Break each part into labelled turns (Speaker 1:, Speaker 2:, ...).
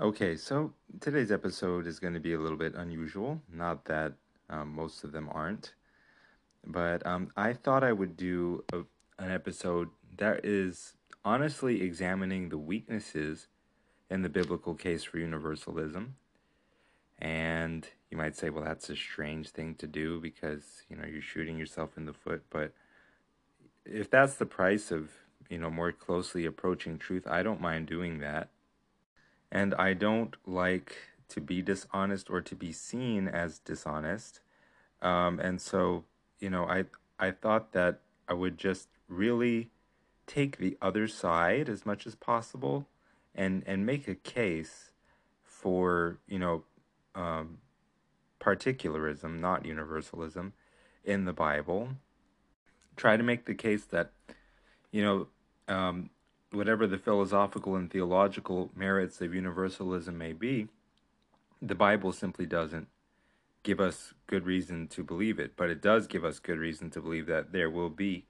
Speaker 1: Okay, so today's episode is going to be a little bit unusual. Not that um, most of them aren't, but um, I thought I would do a, an episode that is honestly examining the weaknesses in the biblical case for universalism. And you might say, well, that's a strange thing to do because, you know, you're shooting yourself in the foot. But if that's the price of, you know, more closely approaching truth, I don't mind doing that. And I don't like to be dishonest or to be seen as dishonest. Um, and so, you know, I I thought that I would just really take the other side as much as possible and and make a case for you know um, particularism, not universalism, in the Bible. Try to make the case that you know um, whatever the philosophical and theological merits of universalism may be, the Bible simply doesn't give us good reason to believe it, but it does give us good reason to believe that there will be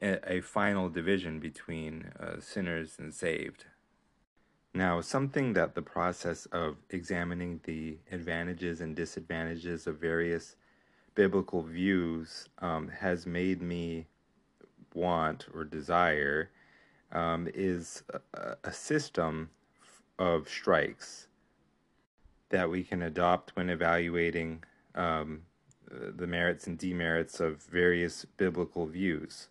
Speaker 1: a, a final division between uh, sinners and saved. Now, something that the process of examining the advantages and disadvantages of various biblical views um, has made me want or desire um, is a, a system of strikes that we can adopt when evaluating um, the merits and demerits of various biblical views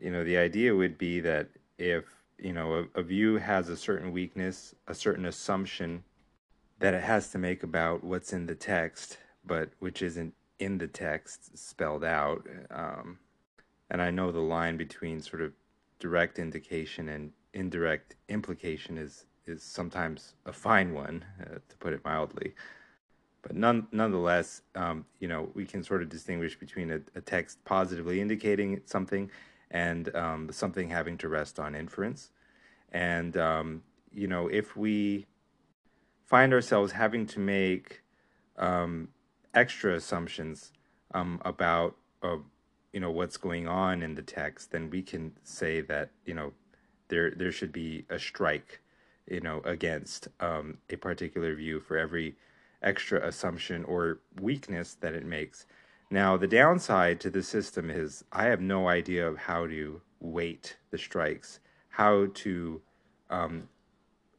Speaker 1: you know, the idea would be that if, you know, a, a view has a certain weakness, a certain assumption that it has to make about what's in the text, but which isn't in the text spelled out. Um, and I know the line between sort of direct indication and indirect implication is is sometimes a fine one, uh, to put it mildly. But none, nonetheless, um, you know, we can sort of distinguish between a, a text positively indicating something and um, something having to rest on inference. And, um, you know, if we find ourselves having to make um, extra assumptions um, about, uh, you know, what's going on in the text, then we can say that, you know, there, there should be a strike, you know, against um, a particular view for every extra assumption or weakness that it makes. Now, the downside to the system is I have no idea of how to weight the strikes, how to um,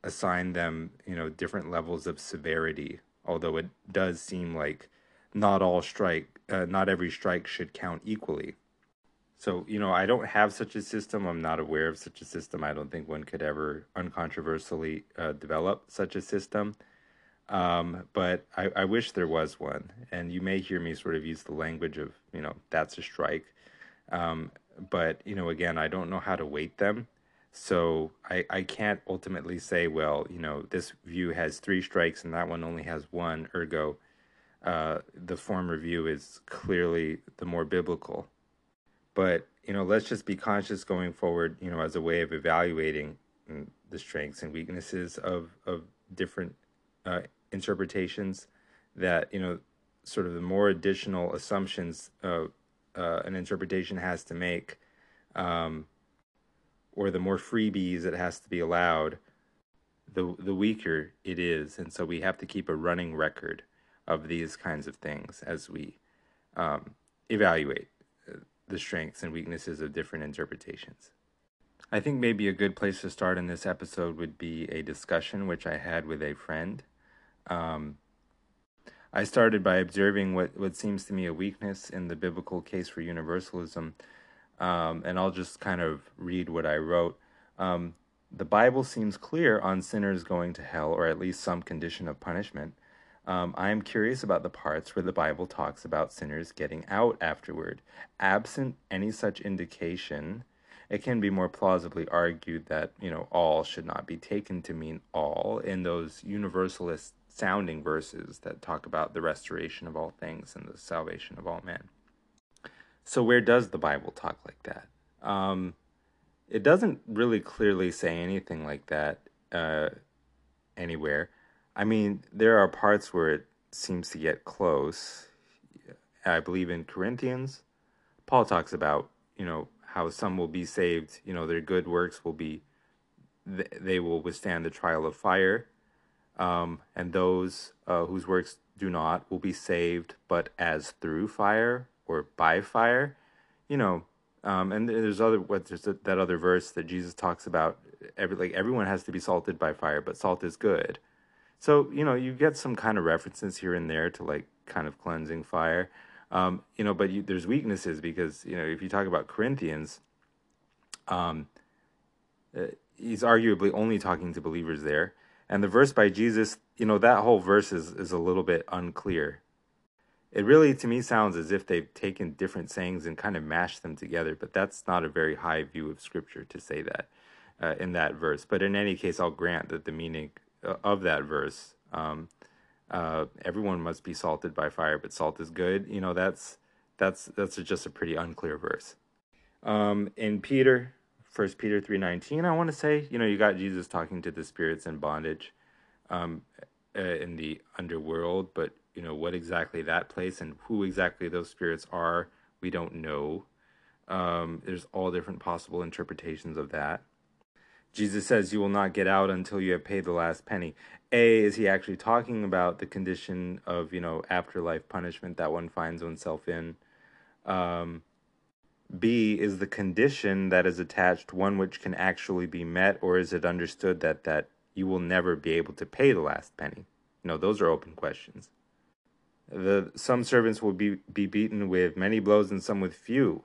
Speaker 1: assign them, you know, different levels of severity. Although it does seem like not all strike, uh, not every strike should count equally. So, you know, I don't have such a system. I'm not aware of such a system. I don't think one could ever uncontroversially uh, develop such a system. Um, but I, I, wish there was one. And you may hear me sort of use the language of, you know, that's a strike. Um, but, you know, again, I don't know how to weight them. So I, I can't ultimately say, well, you know, this view has three strikes and that one only has one. Ergo, uh, the former view is clearly the more biblical. But, you know, let's just be conscious going forward, you know, as a way of evaluating mm, the strengths and weaknesses of, of different uh, interpretations that you know sort of the more additional assumptions uh, uh, an interpretation has to make um, or the more freebies it has to be allowed the the weaker it is and so we have to keep a running record of these kinds of things as we um, evaluate uh, the strengths and weaknesses of different interpretations. I think maybe a good place to start in this episode would be a discussion which I had with a friend um, I started by observing what, what seems to me a weakness in the biblical case for universalism. Um, and I'll just kind of read what I wrote. Um, the Bible seems clear on sinners going to hell, or at least some condition of punishment. Um, I am curious about the parts where the Bible talks about sinners getting out afterward. Absent any such indication, it can be more plausibly argued that you know all should not be taken to mean all in those universalist sounding verses that talk about the restoration of all things and the salvation of all men. So, where does the Bible talk like that? Um, it doesn't really clearly say anything like that uh, anywhere. I mean, there are parts where it seems to get close. I believe in Corinthians, Paul talks about, you know, how some will be saved, you know, their good works will be, they will withstand the trial of fire um, and those uh, whose works do not will be saved, but as through fire or by fire. You know, um, and there's other what there's that other verse that Jesus talks about. Every like everyone has to be salted by fire, but salt is good. So you know you get some kind of references here and there to like kind of cleansing fire. Um, you know, but you, there's weaknesses because you know if you talk about Corinthians, um, uh, he's arguably only talking to believers there, and the verse by Jesus, you know, that whole verse is is a little bit unclear. It really, to me, sounds as if they've taken different sayings and kind of mashed them together, but that's not a very high view of Scripture to say that uh, in that verse. But in any case, I'll grant that the meaning of that verse um, uh, everyone must be salted by fire, but salt is good. You know, that's that's that's just a pretty unclear verse. Um, in Peter, First Peter three nineteen, I want to say, you know, you got Jesus talking to the spirits in bondage, um, uh, in the underworld, but you know what exactly that place and who exactly those spirits are, we don't know. Um, there's all different possible interpretations of that. Jesus says, You will not get out until you have paid the last penny. A, is he actually talking about the condition of, you know, afterlife punishment that one finds oneself in? Um, B, is the condition that is attached one which can actually be met, or is it understood that, that you will never be able to pay the last penny? You know, those are open questions. The, some servants will be, be beaten with many blows and some with few.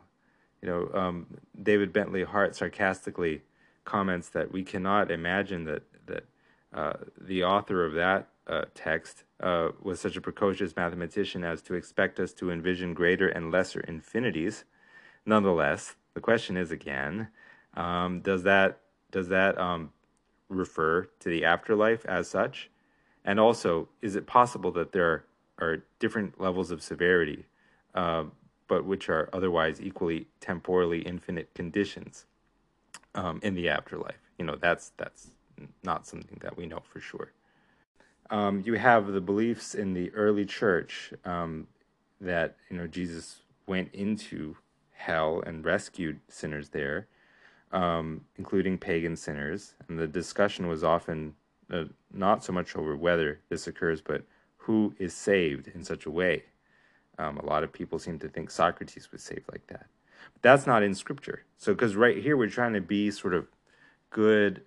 Speaker 1: You know, um, David Bentley Hart sarcastically comments that we cannot imagine that that uh, the author of that uh, text uh, was such a precocious mathematician as to expect us to envision greater and lesser infinities. Nonetheless, the question is again, um, does that does that um, refer to the afterlife as such? And also, is it possible that there are different levels of severity, uh, but which are otherwise equally temporally infinite conditions? Um, in the afterlife. You know, that's that's not something that we know for sure. Um, you have the beliefs in the early church um, that you know Jesus went into hell and rescued sinners there, um, including pagan sinners. And the discussion was often uh, not so much over whether this occurs, but who is saved in such a way. Um, a lot of people seem to think Socrates was saved like that. That's not in scripture. So, because right here we're trying to be sort of good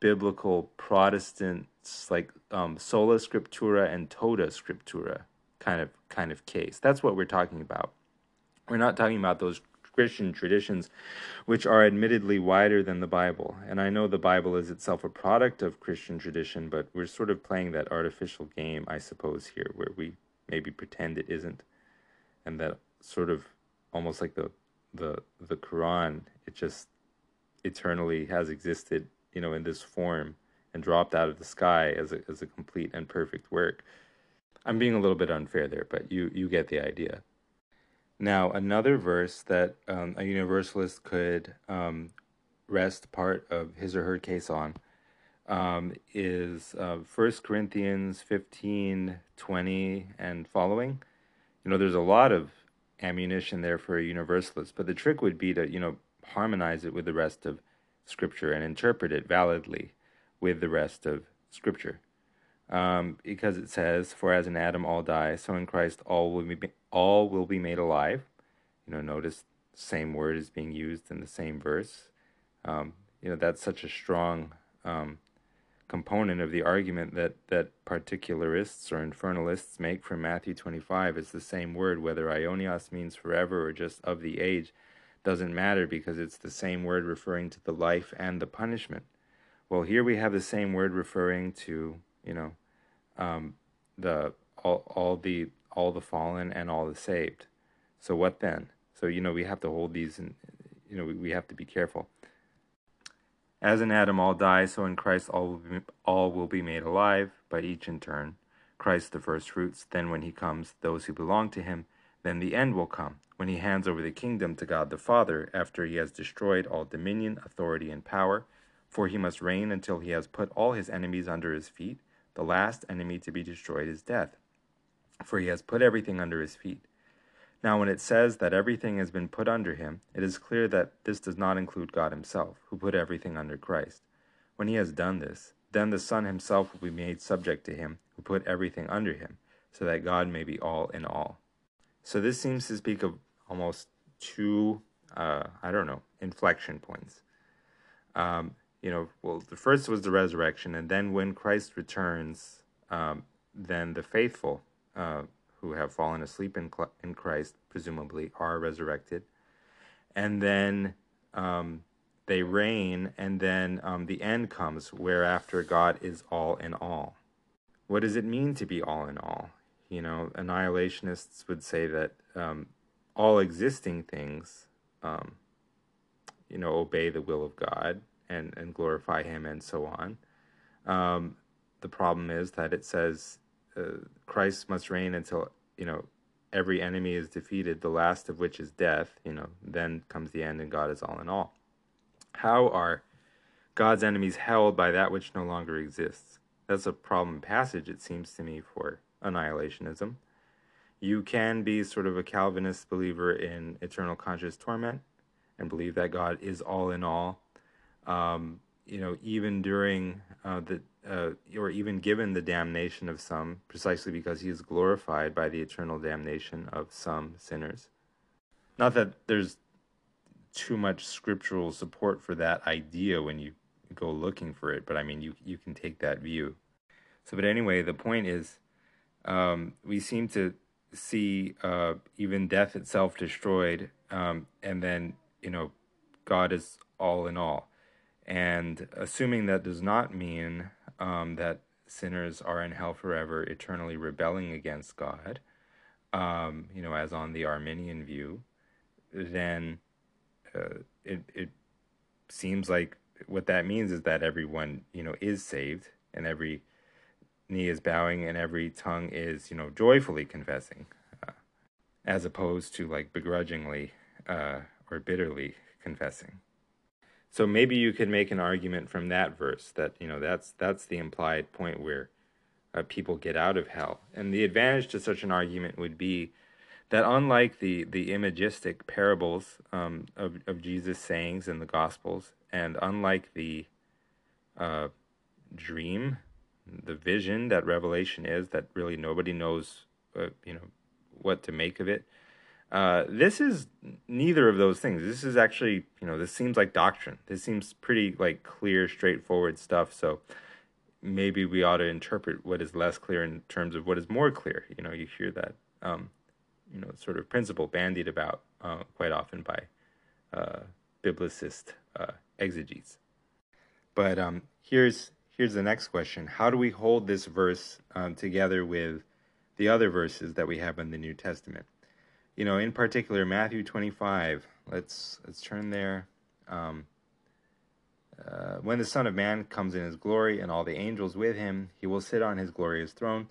Speaker 1: biblical Protestants, like um, sola scriptura and tota scriptura kind of kind of case. That's what we're talking about. We're not talking about those Christian traditions, which are admittedly wider than the Bible. And I know the Bible is itself a product of Christian tradition, but we're sort of playing that artificial game, I suppose, here, where we maybe pretend it isn't, and that sort of almost like the the the Quran, it just eternally has existed, you know, in this form and dropped out of the sky as a as a complete and perfect work. I'm being a little bit unfair there, but you you get the idea. Now, another verse that um, a universalist could um, rest part of his or her case on um, is uh, 1 Corinthians 15, 20, and following. You know, there's a lot of ammunition there for a universalist. But the trick would be to, you know, harmonize it with the rest of Scripture and interpret it validly with the rest of Scripture. Um, because it says, "For as in Adam all die, so in Christ all will be all will be made alive." You know, notice same word is being used in the same verse. Um, you know, that's such a strong um, component of the argument that, that particularists or infernalists make from Matthew 25 is the same word, whether aionios means forever or just of the age, doesn't matter because it's the same word referring to the life and the punishment. Well, here we have the same word referring to, you know, um, the all, all the all the fallen and all the saved. So what then? So you know we have to hold these, and you know we, we have to be careful. As in Adam all die, so in Christ all will, be, all will be made alive, by each in turn. Christ the first fruits, then when he comes, those who belong to him, then the end will come, when he hands over the kingdom to God the Father, after he has destroyed all dominion, authority, and power. For he must reign until he has put all his enemies under his feet. The last enemy to be destroyed is death. For he has put everything under his feet. Now, when it says that everything has been put under him, it is clear that this does not include God himself, who put everything under Christ. When he has done this, then the Son himself will be made subject to him, who put everything under him, so that God may be all in all. So this seems to speak of almost two, uh, I don't know, inflection points. Um, you know, well, the first was the resurrection, and then when Christ returns, um, then the faithful uh, who have fallen asleep in, in Christ, presumably, are resurrected. And then um, they reign, and then um, the end comes, whereafter God is all in all. What does it mean to be all in all? You know, annihilationists would say that um, all existing things, um, you know, obey the will of God and, and glorify Him and so on. Um, the problem is that it says uh, Christ must reign until, you know, every enemy is defeated, the last of which is death, you know, then comes the end and God is all in all. How are God's enemies held by that which no longer exists? That's a problem passage, it seems to me, for annihilationism. You can be sort of a Calvinist believer in eternal conscious torment and believe that God is all in all. Um, you know, even during uh, the, uh, or even given the damnation of some, precisely because he is glorified by the eternal damnation of some sinners. Not that there's too much scriptural support for that idea when you go looking for it, but I mean, you you can take that view. So, but anyway, the point is, um, we seem to see uh, even death itself destroyed, um, and then you know, God is all in all. And assuming that does not mean um, that sinners are in hell forever, eternally rebelling against God, um, you know, as on the Arminian view, then uh, it it seems like what that means is that everyone you know is saved and every knee is bowing and every tongue is you know joyfully confessing uh, as opposed to like begrudgingly uh, or bitterly confessing so maybe you could make an argument from that verse that you know that's that's the implied point where uh, people get out of hell and the advantage to such an argument would be that unlike the the imagistic parables um, of of Jesus' sayings in the Gospels, and unlike the uh, dream, the vision that Revelation is, that really nobody knows, uh, you know, what to make of it. Uh, this is neither of those things. This is actually, you know, this seems like doctrine. This seems pretty like clear, straightforward stuff. So maybe we ought to interpret what is less clear in terms of what is more clear. You know, you hear that. Um, you know sort of principle bandied about uh, quite often by uh, biblicist uh, exegetes. But um, here's here's the next question: How do we hold this verse um, together with the other verses that we have in the New Testament? You know, in particular, Matthew 25. Let's let's turn there. Um, uh, when the Son of Man comes in his glory and all the angels with him, he will sit on his glorious throne.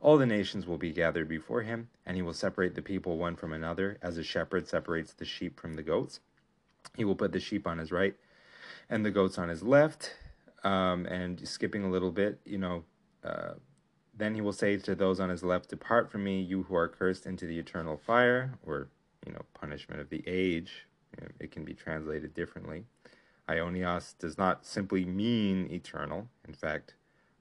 Speaker 1: All the nations will be gathered before him, and he will separate the people one from another, as a shepherd separates the sheep from the goats. He will put the sheep on his right and the goats on his left. Um, and skipping a little bit, you know, uh, then he will say to those on his left, Depart from me, you who are cursed, into the eternal fire, or, you know, punishment of the age. It can be translated differently. Aionios does not simply mean eternal. In fact,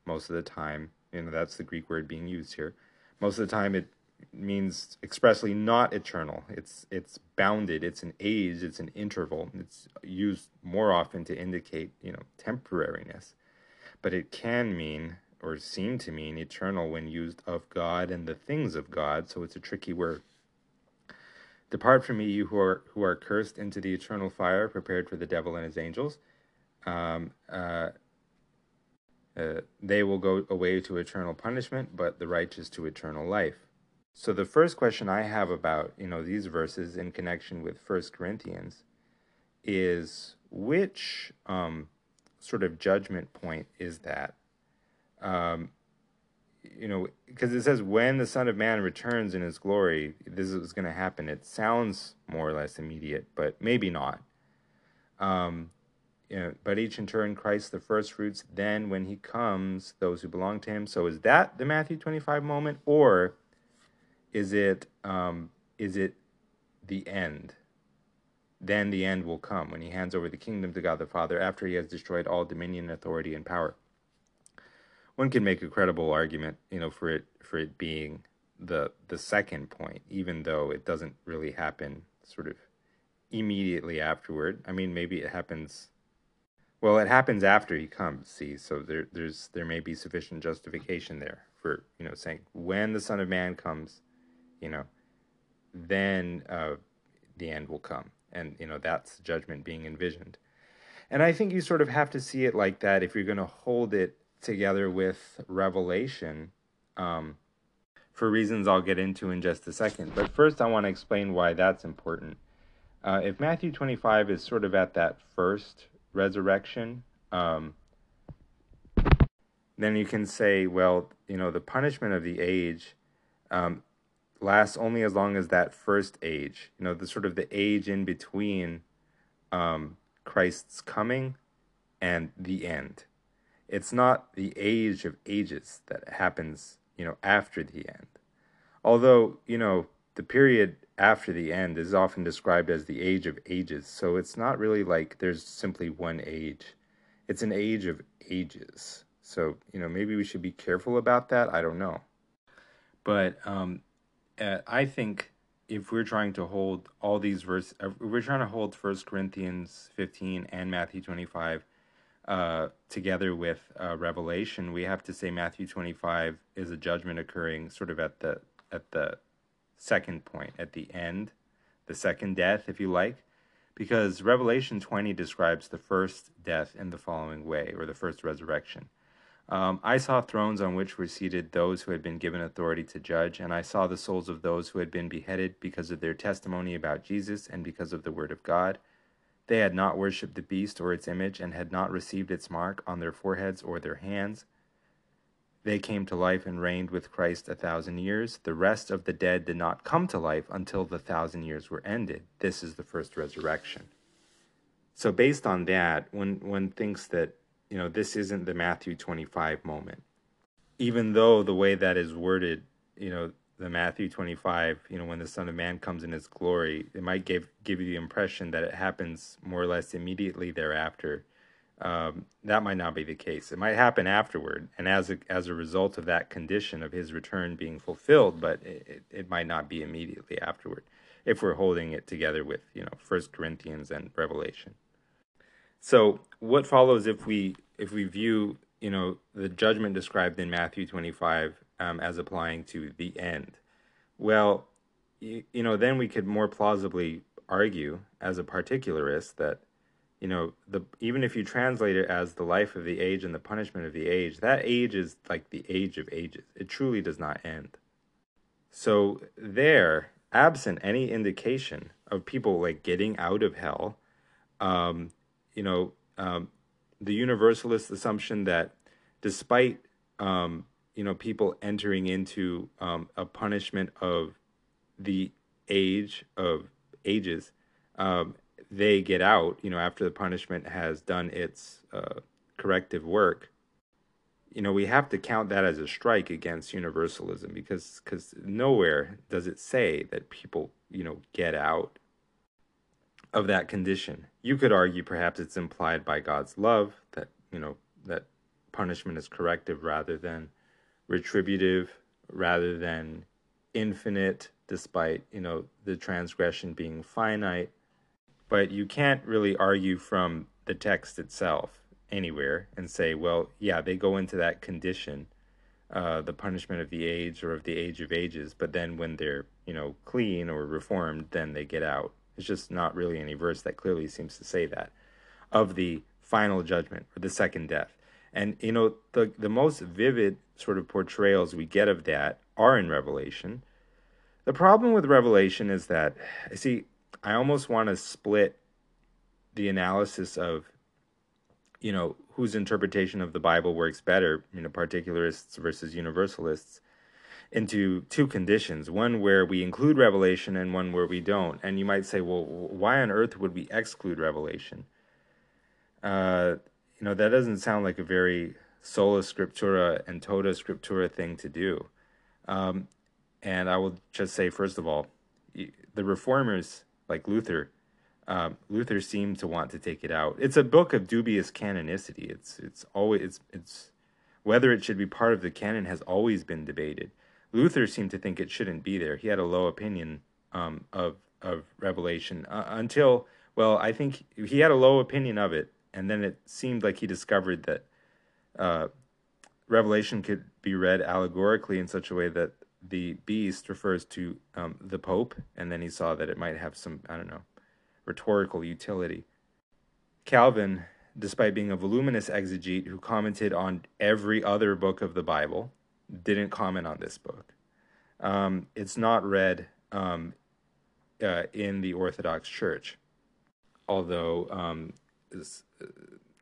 Speaker 1: most of the time, you know that's the Greek word being used here. Most of the time, it means expressly not eternal. It's it's bounded. It's an age. It's an interval. It's used more often to indicate you know temporariness, but it can mean or seem to mean eternal when used of God and the things of God. So it's a tricky word. Depart from me, you who are who are cursed, into the eternal fire prepared for the devil and his angels. Um, uh, uh, they will go away to eternal punishment, but the righteous to eternal life. So the first question I have about you know these verses in connection with First Corinthians is which um, sort of judgment point is that? Um, you know, because it says when the Son of Man returns in His glory, this is going to happen. It sounds more or less immediate, but maybe not. Um, you know, but each in turn Christ the first fruits, then when he comes, those who belong to him. So is that the Matthew 25 moment, or is it um, is it the end? Then the end will come when he hands over the kingdom to God the Father after he has destroyed all dominion, authority, and power. One can make a credible argument, you know, for it for it being the the second point, even though it doesn't really happen sort of immediately afterward. I mean, maybe it happens. Well, it happens after he comes. See, so there there's there may be sufficient justification there for you know saying when the Son of Man comes, you know, then uh, the end will come, and you know that's judgment being envisioned. And I think you sort of have to see it like that if you're going to hold it together with Revelation. Um, for reasons I'll get into in just a second. But first, I want to explain why that's important. Uh, if Matthew 25 is sort of at that first resurrection, um, then you can say, well, you know, the punishment of the age um, lasts only as long as that first age, you know, the sort of the age in between um, Christ's coming and the end. It's not the age of ages that happens you know, after the end. Although, you know, the period after the end is often described as the age of ages, so it's not really like there's simply one age. It's an age of ages. So, you know, maybe we should be careful about that. I don't know. But um, uh, I think if we're trying to hold all these verses, uh, we're trying to hold First Corinthians 15 and Matthew 25 uh, together with uh, Revelation, we have to say Matthew 25 is a judgment occurring sort of at the at the second point, at the end, the second death, if you like, because Revelation 20 describes the first death in the following way, or the first resurrection. Um, I saw thrones on which were seated those who had been given authority to judge, and I saw the souls of those who had been beheaded because of their testimony about Jesus and because of the word of God. They had not worshipped the beast or its image, and had not received its mark on their foreheads or their hands. They came to life and reigned with Christ a thousand years. The rest of the dead did not come to life until the thousand years were ended. This is the first resurrection. So, based on that, one, one thinks that, you know, this isn't the Matthew 25 moment. Even though the way that is worded, you know, the Matthew 25, you know, when the Son of Man comes in his glory, it might give give you the impression that it happens more or less immediately thereafter. Um, that might not be the case. It might happen afterward, and as a, as a result of that condition of his return being fulfilled, but it, it might not be immediately afterward. If we're holding it together with you know First Corinthians and Revelation. So what follows if we if we view you know the judgment described in Matthew 25 um, as applying to the end. Well, you, you know, then we could more plausibly argue as a particularist that you know the even if you translate it as the life of the age and the punishment of the age that age is like the age of ages it truly does not end so there absent any indication of people like getting out of hell um, you know um, the universalist assumption that despite um, you know people entering into um, a punishment of the age of ages um, they get out you know after the punishment has done its uh, corrective work. You know we have to count that as a strike against universalism because because nowhere does it say that people you know get out of that condition. You could argue perhaps it's implied by god's love that you know that punishment is corrective rather than retributive rather than infinite despite you know the transgression being finite. But you can't really argue from the text itself anywhere and say well yeah they go into that condition uh, the punishment of the age or of the age of ages. But then when they're you know clean or reformed then they get out. It's just not really any verse that clearly seems to say that. Of the final judgment or the second death and you know, the the most vivid sort of portrayals we get of that are in Revelation. The problem with Revelation is that I see, I almost want to split the analysis of you know, whose interpretation of the Bible works better, you know, particularists versus universalists, into two conditions. One where we include revelation and one where we don't. And you might say well why on earth would we exclude revelation? Uh, you know, that doesn't sound like a very sola scriptura and tota scriptura thing to do. Um, and I will just say, first of all, the reformers like Luther, um, Luther seemed to want to take it out. It's a book of dubious canonicity. It's it's always it's it's Whether it should be part of the canon has always been debated. Luther seemed to think it shouldn't be there. He had a low opinion um, of of Revelation uh, until, well, I think he had a low opinion of it, and then it seemed like he discovered that uh, Revelation could be read allegorically in such a way that the beast refers to um, the Pope, and then he saw that it might have some, I don't know, rhetorical utility. Calvin, despite being a voluminous exegete who commented on every other book of the Bible, didn't comment on this book. Um, it's not read um, uh, in the Orthodox Church, although um,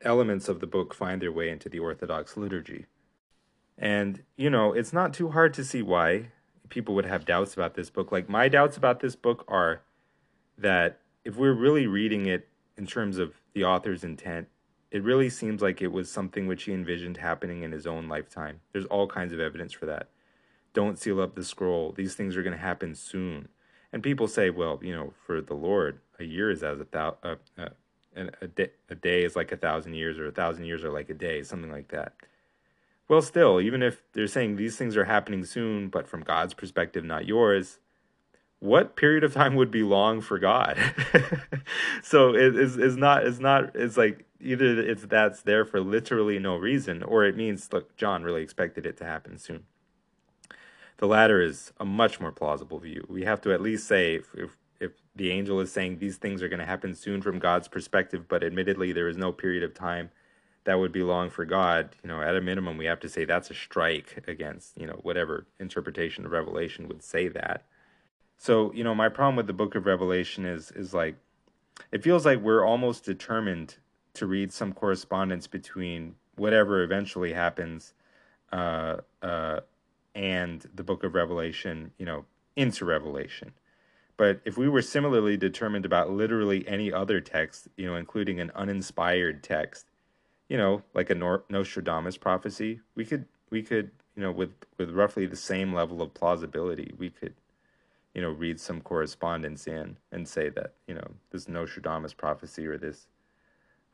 Speaker 1: elements of the book find their way into the Orthodox liturgy. And, you know, it's not too hard to see why people would have doubts about this book. Like, my doubts about this book are that if we're really reading it in terms of the author's intent, it really seems like it was something which he envisioned happening in his own lifetime. There's all kinds of evidence for that. Don't seal up the scroll. These things are going to happen soon. And people say, well, you know, for the Lord, a year is as a thousand, uh, uh, a, day, a day is like a thousand years, or a thousand years are like a day, something like that. Well, still, even if they're saying these things are happening soon, but from God's perspective, not yours, what period of time would be long for God? so it is is not it's not it's like either it's that's there for literally no reason, or it means look, John really expected it to happen soon. The latter is a much more plausible view. We have to at least say if, if, if the angel is saying these things are going to happen soon from God's perspective, but admittedly there is no period of time that would be long for God, you know, at a minimum we have to say that's a strike against, you know, whatever interpretation of Revelation would say that. So, you know, my problem with the book of Revelation is is like it feels like we're almost determined to read some correspondence between whatever eventually happens uh, uh, and the book of Revelation, you know, into Revelation. But if we were similarly determined about literally any other text, you know, including an uninspired text, you know, like a Nostradamus prophecy, we could we could, you know, with with roughly the same level of plausibility, we could, you know, read some correspondence in and say that, you know, this Nostradamus prophecy or this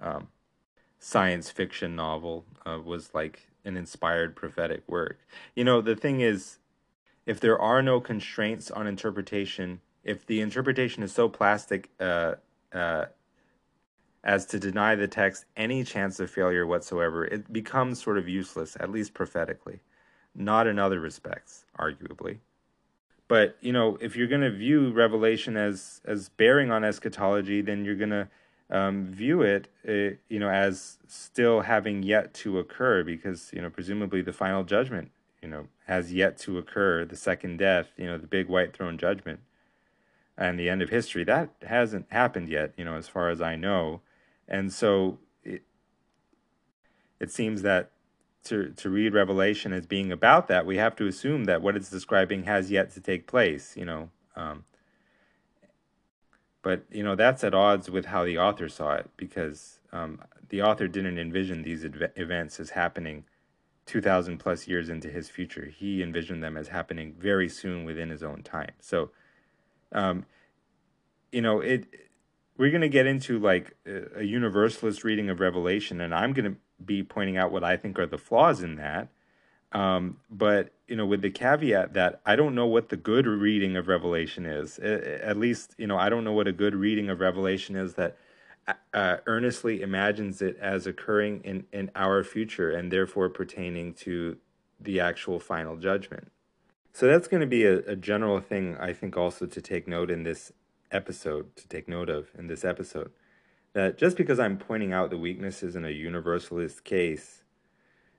Speaker 1: um, science fiction novel uh, was like an inspired prophetic work. You know, the thing is, if there are no constraints on interpretation, if the interpretation is so plastic uh, uh, as to deny the text any chance of failure whatsoever, it becomes sort of useless, at least prophetically. Not in other respects, arguably. But you know, if you're going to view Revelation as as bearing on eschatology, then you're going to um, view it, uh, you know, as still having yet to occur, because you know, presumably the final judgment, you know, has yet to occur. The second death, you know, the big white throne judgment, and the end of history that hasn't happened yet, you know, as far as I know, and so it it seems that to to read Revelation as being about that, we have to assume that what it's describing has yet to take place, you know. Um, but you know that's at odds with how the author saw it because um, the author didn't envision these ev- events as happening 2000 plus years into his future he envisioned them as happening very soon within his own time so um, you know it we're going to get into like a, universalist reading of revelation and i'm going to be pointing out what i think are the flaws in that um, but you know, with the caveat that I don't know what the good reading of Revelation is. At least, you know, I don't know what a good reading of Revelation is that uh, earnestly imagines it as occurring in in our future and therefore pertaining to the actual final judgment. So that's going to be a, a general thing I think also to take note in this episode, to take note of in this episode. That just because I'm pointing out the weaknesses in a universalist case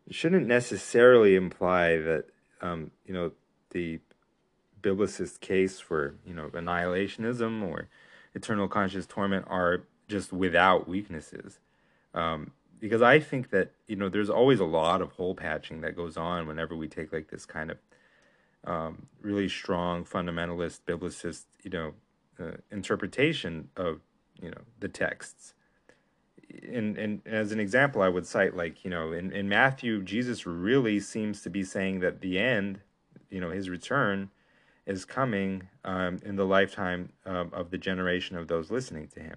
Speaker 1: shouldn't necessarily imply that um, you know the biblicist case for you know annihilationism or eternal conscious torment are just without weaknesses. Um, because I think that you know there's always a lot of hole patching that goes on whenever we take like this kind of um, really strong fundamentalist biblicist you know uh, interpretation of you know the texts and, and as an example, I would cite like you know in, in Matthew, Jesus really seems to be saying that the end, you know, his return, is coming um, in the lifetime um, of the generation of those listening to him.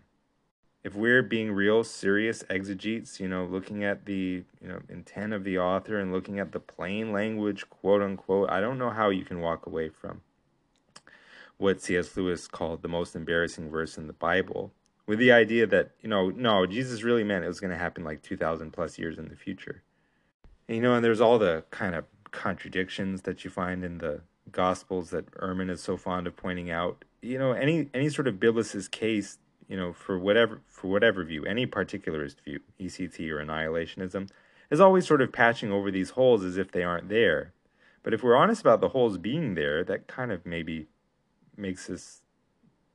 Speaker 1: If we're being real serious exegetes, you know, looking at the you know intent of the author and looking at the plain language, quote unquote, I don't know how you can walk away from what C.S. Lewis called the most embarrassing verse in the Bible, with the idea that you know, no, Jesus really meant it was going to happen like two thousand plus years in the future. And, you know, and there's all the kind of contradictions that you find in the Gospels that Ehrman is so fond of pointing out. You know, any any sort of biblicist case you know, for whatever for whatever view, any particularist view, ECT or annihilationism, is always sort of patching over these holes as if they aren't there. But if we're honest about the holes being there, that kind of maybe makes us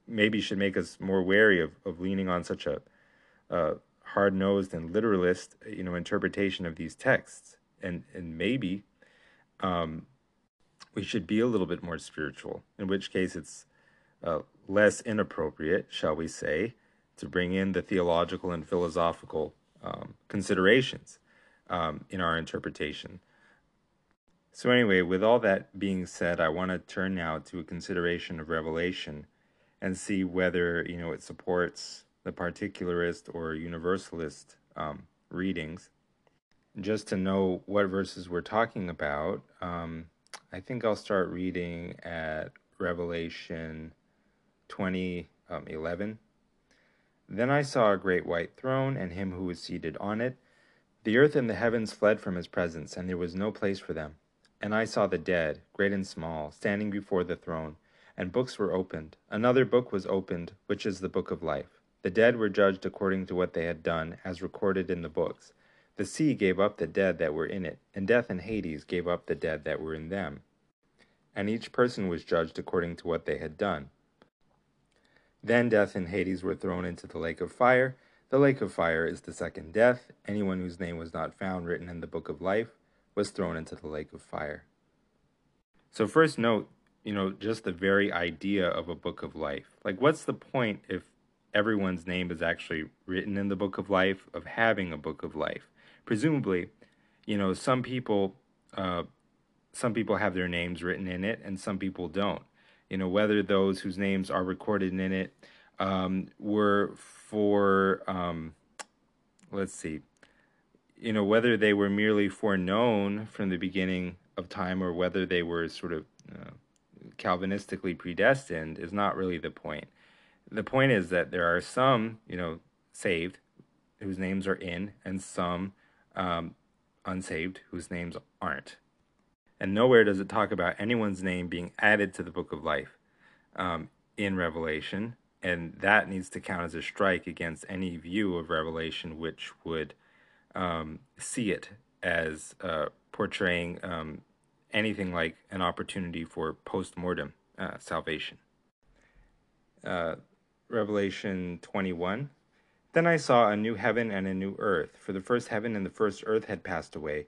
Speaker 1: maybe should make us more wary of, of leaning on such a, a hard nosed and literalist, you know, interpretation of these texts. And and maybe um, we should be a little bit more spiritual. In which case, it's uh, less inappropriate, shall we say, to bring in the theological and philosophical um, considerations um, in our interpretation. So, anyway, with all that being said, I want to turn now to a consideration of Revelation and see whether you know it supports the particularist or universalist um, readings. Just to know what verses we're talking about, um, I think I'll start reading at Revelation 2011. Um, then I saw a great white throne, and him who was seated on it. The earth and the heavens fled from his presence, and there was no place for them. And I saw the dead, great and small, standing before the throne, and books were opened. Another book was opened, which is the book of life. The dead were judged according to what they had done, as recorded in the books. The sea gave up the dead that were in it, and death and Hades gave up the dead that were in them. And each person was judged according to what they had done. Then death and Hades were thrown into the lake of fire. The lake of fire is the second death. Anyone whose name was not found written in the book of life was thrown into the lake of fire. So, first note, you know, just the very idea of a book of life. Like, what's the point if everyone's name is actually written in the book of life of having a book of life? Presumably, you know, some people, uh, some people have their names written in it, and some people don't you know, whether those whose names are recorded in it um, were for, um, let's see, you know, whether they were merely foreknown from the beginning of time or whether they were sort of uh, Calvinistically predestined is not really the point. The point is that there are some, you know, saved whose names are in, and some um, unsaved whose names aren't and nowhere does it talk about anyone's name being added to the book of life um, in Revelation, and that needs to count as a strike against any view of Revelation which would um, see it as uh, portraying um, anything like an opportunity for post mortem uh, salvation. Uh, Revelation 21. Then I saw a new heaven and a new earth, for the first heaven and the first earth had passed away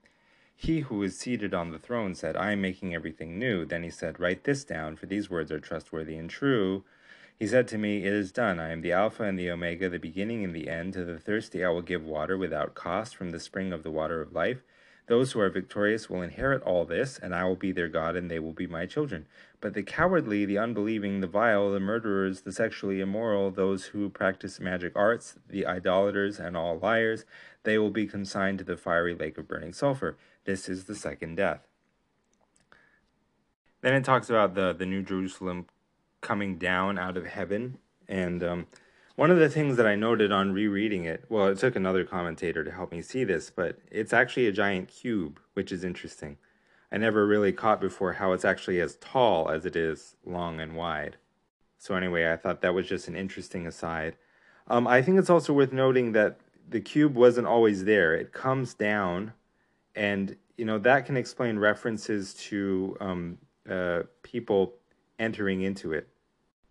Speaker 1: He who is seated on the throne said, I am making everything new. Then he said, Write this down, for these words are trustworthy and true. He said to me, It is done. I am the Alpha and the Omega, the beginning and the end. To the thirsty I will give water without cost from the spring of the water of life. Those who are victorious will inherit all this, and I will be their God, and they will be my children. But the cowardly, the unbelieving, the vile, the murderers, the sexually immoral, those who practice magic arts, the idolaters, and all liars, they will be consigned to the fiery lake of burning sulfur. This is the second death. Then it talks about the, the New Jerusalem coming down out of heaven. And um, one of the things that I noted on rereading it, well, it took another commentator to help me see this, but it's actually a giant cube, which is interesting. I never really caught before how it's actually as tall as it is long and wide. So, anyway, I thought that was just an interesting aside. Um, I think it's also worth noting that the cube wasn't always there. It comes down and you know that can explain references to um, uh, people entering into it.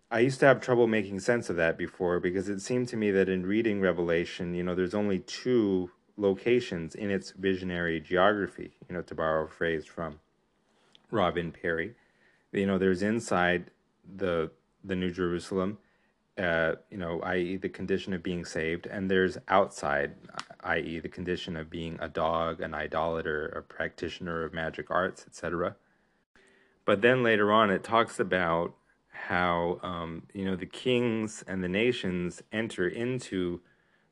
Speaker 1: I used to have trouble making sense of that before because it seemed to me that in reading Revelation, you know, there's only two locations in its visionary geography, you know, to borrow a phrase from Robin Parry. You know, there's inside the the New Jerusalem, uh, you know, i.e., the condition of being saved, and there's outside, i.e., the condition of being a dog, an idolater, a practitioner of magic arts, etc. But then later on, it talks about how um, you know the kings and the nations enter into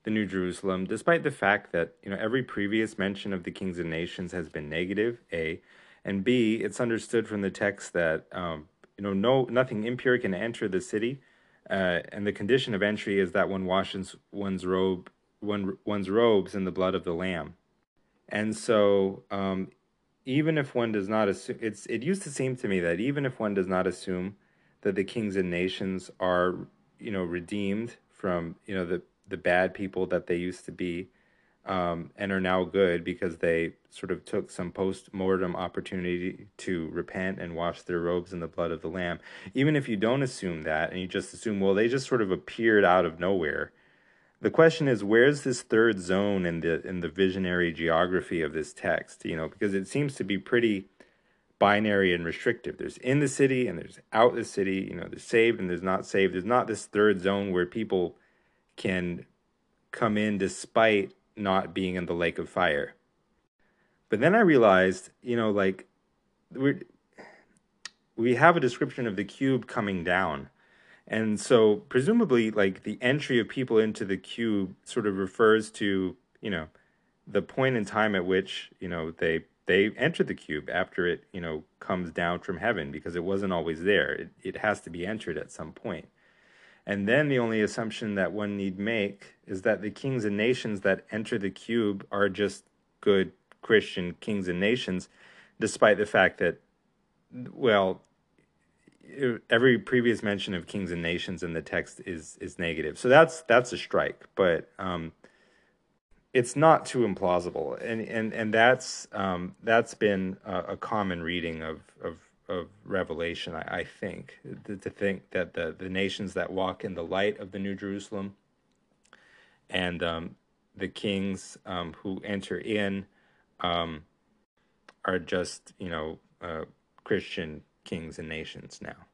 Speaker 1: the New Jerusalem, despite the fact that you know every previous mention of the kings and nations has been negative. A, and B, it's understood from the text that um, you know no nothing impure can enter the city, uh, and the condition of entry is that one washes one's robe, one one's robes in the blood of the Lamb, and so um, even if one does not assume, it's it used to seem to me that even if one does not assume that the kings and nations are you know redeemed from you know the the bad people that they used to be um, and are now good because they sort of took some post mortem opportunity to repent and wash their robes in the blood of the Lamb. Even if you don't assume that and you just assume, well, they just sort of appeared out of nowhere. The question is, where's this third zone in the in the visionary geography of this text? You know, because it seems to be pretty binary and restrictive. There's in the city and there's out the city. You know, there's saved and there's not saved. There's not this third zone where people can come in despite not being in the lake of fire. But then I realized, you know, like we we have a description of the cube coming down. And so presumably like the entry of people into the cube sort of refers to, you know, the point in time at which, you know, they they enter the cube after it, you know, comes down from heaven because it wasn't always there. It, it has to be entered at some point. And then the only assumption that one need make is that the kings and nations that enter the cube are just good Christian kings and nations, despite the fact that, well, every previous mention of kings and nations in the text is is negative. So that's that's a strike, but um, it's not too implausible, and and and that's um, that's been a, a common reading of of of Revelation, I, I think, to, think that the, the nations that walk in the light of the New Jerusalem and um, the kings um, who enter in um, are just, you know, uh, Christian kings and nations now.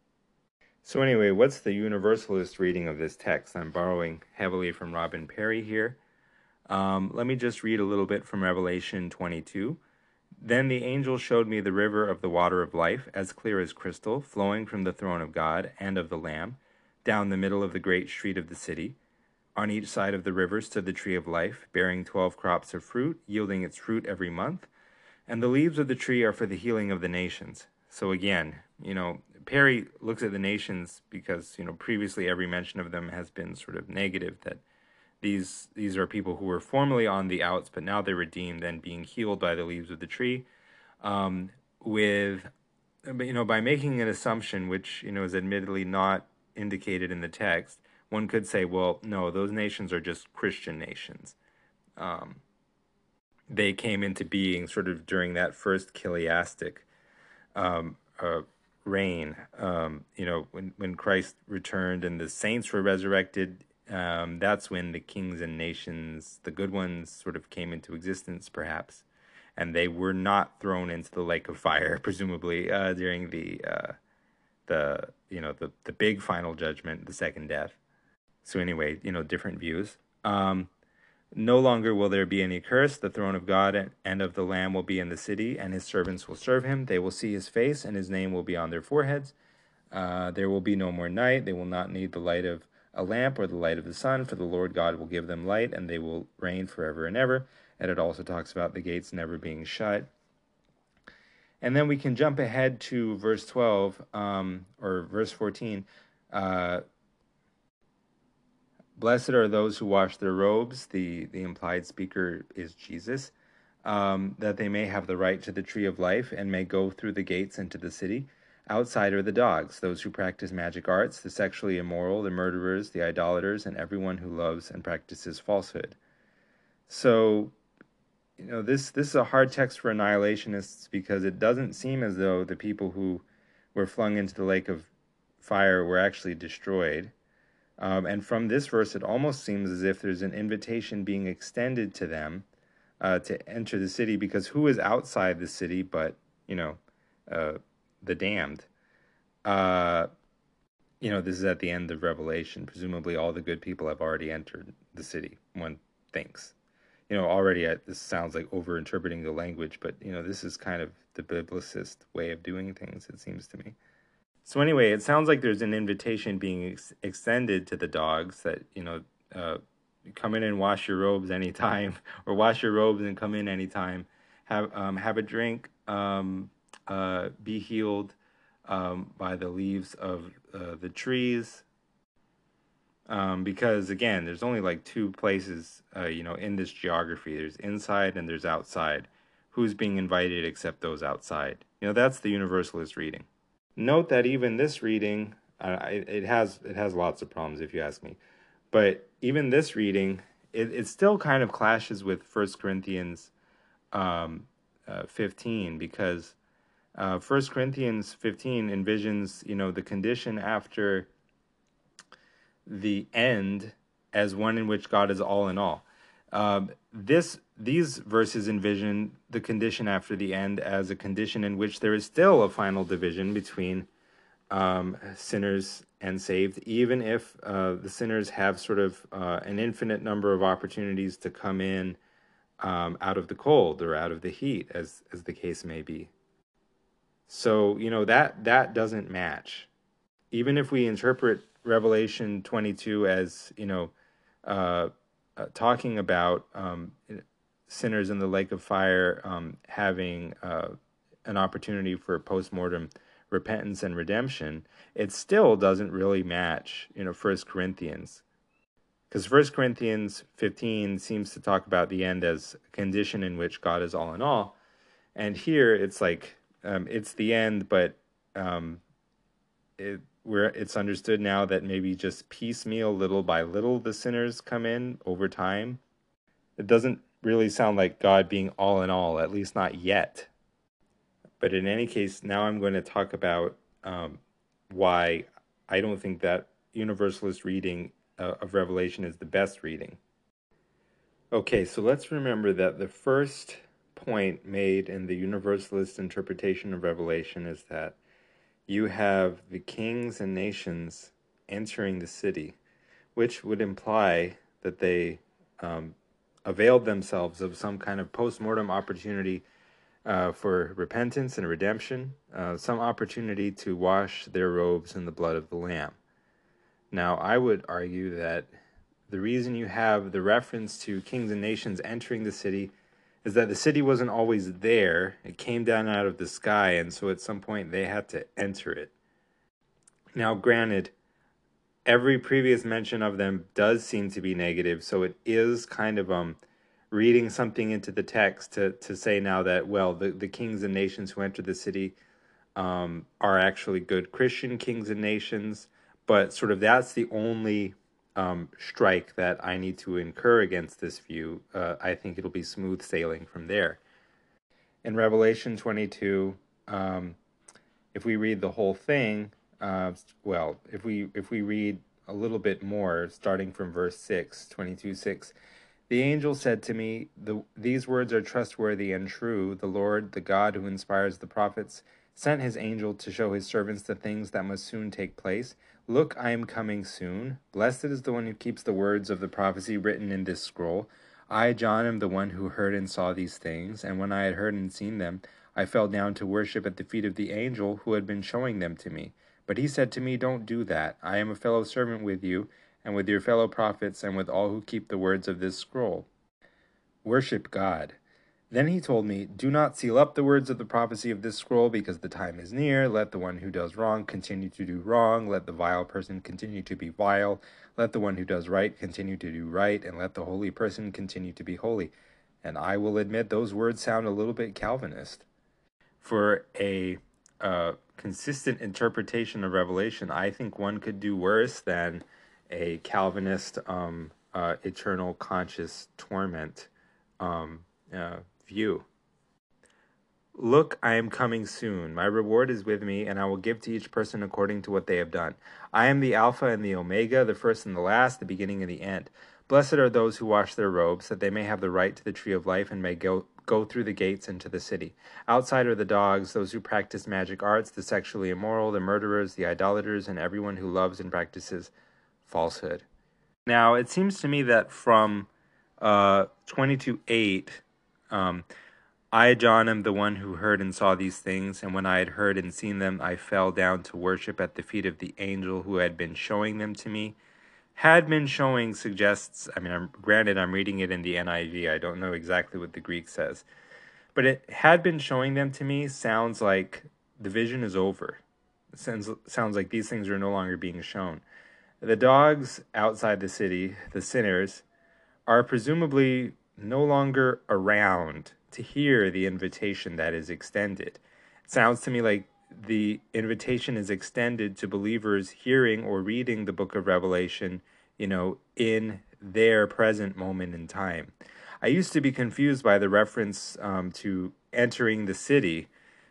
Speaker 1: So, anyway, what's the universalist reading of this text? I'm borrowing heavily from Robin Parry here. Um, let me just read a little bit from Revelation 22. Then the angel showed me the river of the water of life, as clear as crystal, flowing from the throne of God and of the Lamb, down the middle of the great street of the city. On each side of the river stood the tree of life, bearing twelve crops of fruit, yielding its fruit every month. And the leaves of the tree are for the healing of the nations. So again, you know, Parry looks at the nations because, you know, previously every mention of them has been sort of negative, that these these are people who were formerly on the outs, but now they're redeemed and being healed by the leaves of the tree. Um, with you know, by making an assumption which you know is admittedly not indicated in the text, one could say, well, no, those nations are just Christian nations. Um, they came into being sort of during that first chiliastic um, uh, reign. Um, you know, when when Christ returned and the saints were resurrected um, that's when the kings and nations, the good ones, sort of came into existence, perhaps, and they were not thrown into the lake of fire, presumably uh, during the uh, the you know the the big final judgment, the second death. So anyway, you know, different views. Um, no longer will there be any curse. The throne of God and of the Lamb will be in the city, and his servants will serve him. They will see his face, and his name will be on their foreheads. Uh, there will be no more night. They will not need the light of a lamp or the light of the sun, for the Lord God will give them light, and they will reign forever and ever. And it also talks about the gates never being shut. And then we can jump ahead to verse 12 um, or verse 14. Uh, Blessed are those who wash their robes. The, the implied speaker is Jesus. Um, that they may have the right to the tree of life and may go through the gates into the city. Outside are the dogs, those who practice magic arts, the sexually immoral, the murderers, the idolaters, and everyone who loves and practices falsehood. So, you know, this this is a hard text for annihilationists because it doesn't seem as though the people who were flung into the lake of fire were actually destroyed. Um, and from this verse, it almost seems as if there's an invitation being extended to them uh, to enter the city because who is outside the city but you know uh, the damned? Uh, you know, this is at the end of Revelation. Presumably, all the good people have already entered the city. One thinks. You know, already I, this sounds like overinterpreting the language, but you know, this is kind of the biblicist way of doing things. It seems to me. So anyway, it sounds like there's an invitation being ex- extended to the dogs that you know, uh, come in and wash your robes anytime, or wash your robes and come in anytime. Have um, have a drink. Um, uh, be healed um, by the leaves of uh, the trees. Um, because again, there's only like two places, uh, you know, in this geography. There's inside and there's outside. Who's being invited except those outside? You know, that's the universalist reading. Note that even this reading, uh, it, it has it has lots of problems if you ask me, but even this reading, it, it still kind of clashes with First Corinthians um, uh, 15 because uh, 1 Corinthians 15 envisions, you know, the condition after the end as one in which God is all in all. Um, this these verses envision the condition after the end as a condition in which there is still a final division between um, sinners and saved, even if uh, the sinners have sort of uh, an infinite number of opportunities to come in um, out of the cold or out of the heat, as as the case may be. So, you know, that that doesn't match. Even if we interpret Revelation 22 as, you know, uh, uh, talking about um, sinners in the lake of fire um, having uh, an opportunity for post-mortem repentance and redemption, it still doesn't really match, you know, First Corinthians. Because First Corinthians 15 seems to talk about the end as a condition in which God is all in all. And here it's like um, it's the end, but um, it, where it's understood now that maybe just piecemeal, little by little, the sinners come in over time. It doesn't really sound like God being all in all, at least not yet. But in any case, now I'm going to talk about um, why I don't think that universalist reading uh, of Revelation is the best reading. Okay, so let's remember that the first point made in the universalist interpretation of Revelation is that you have the kings and nations entering the city, which would imply that they um, availed themselves of some kind of post-mortem opportunity uh, for repentance and redemption, uh, some opportunity to wash their robes in the blood of the Lamb. Now, I would argue that the reason you have the reference to kings and nations entering the city is that the city wasn't always there. It came down out of the sky, and so at some point they had to enter it. Now, granted, every previous mention of them does seem to be negative, so it is kind of um reading something into the text to to say now that well the, the kings and nations who enter the city um, are actually good Christian kings and nations, but sort of that's the only um, strike that I need to incur against this view, uh, I think it'll be smooth sailing from there. In Revelation 22, um, if we read the whole thing, uh, well, if we if we read a little bit more, starting from verse 6, 22 6, the angel said to me, the, These words are trustworthy and true. The Lord, the God who inspires the prophets, sent his angel to show his servants the things that must soon take place. Look, I am coming soon. Blessed is the one who keeps the words of the prophecy written in this scroll. I, John, am the one who heard and saw these things, and when I had heard and seen them, I fell down to worship at the feet of the angel who had been showing them to me. But he said to me, Don't do that. I am a fellow servant with you, and with your fellow prophets, and with all who keep the words of this scroll. Worship God. Then he told me, Do not seal up the words of the prophecy of this scroll, because the time is near. Let the one who does wrong continue to do wrong. Let the vile person continue to be vile. Let the one who does right continue to do right. And let the holy person continue to be holy. And I will admit those words sound a little bit Calvinist. For a uh, consistent interpretation of Revelation, I think one could do worse than a Calvinist um, uh, eternal conscious torment. Um, uh, view. Look, I am coming soon. My reward is with me, and I will give to each person according to what they have done. I am the Alpha and the Omega, the first and the last, the beginning and the end. Blessed are those who wash their robes, that they may have the right to the tree of life and may go, go through the gates into the city. Outside are the dogs, those who practice magic arts, the sexually immoral, the murderers, the idolaters, and everyone who loves and practices falsehood. Now, it seems to me that from uh, 22 8, um, I, John, am the one who heard and saw these things, and when I had heard and seen them, I fell down to worship at the feet of the angel who had been showing them to me had been showing suggests i mean i'm granted i'm reading it in the niv i don't know exactly what the greek says but it had been showing them to me sounds like the vision is over. Sounds, sounds like these things are no longer being shown. The dogs outside the city the sinners are presumably no longer around to hear the invitation that is extended. It sounds to me like the invitation is extended to believers hearing or reading the book of Revelation, you know, in their present moment in time. I used to be confused by the reference um, to entering the city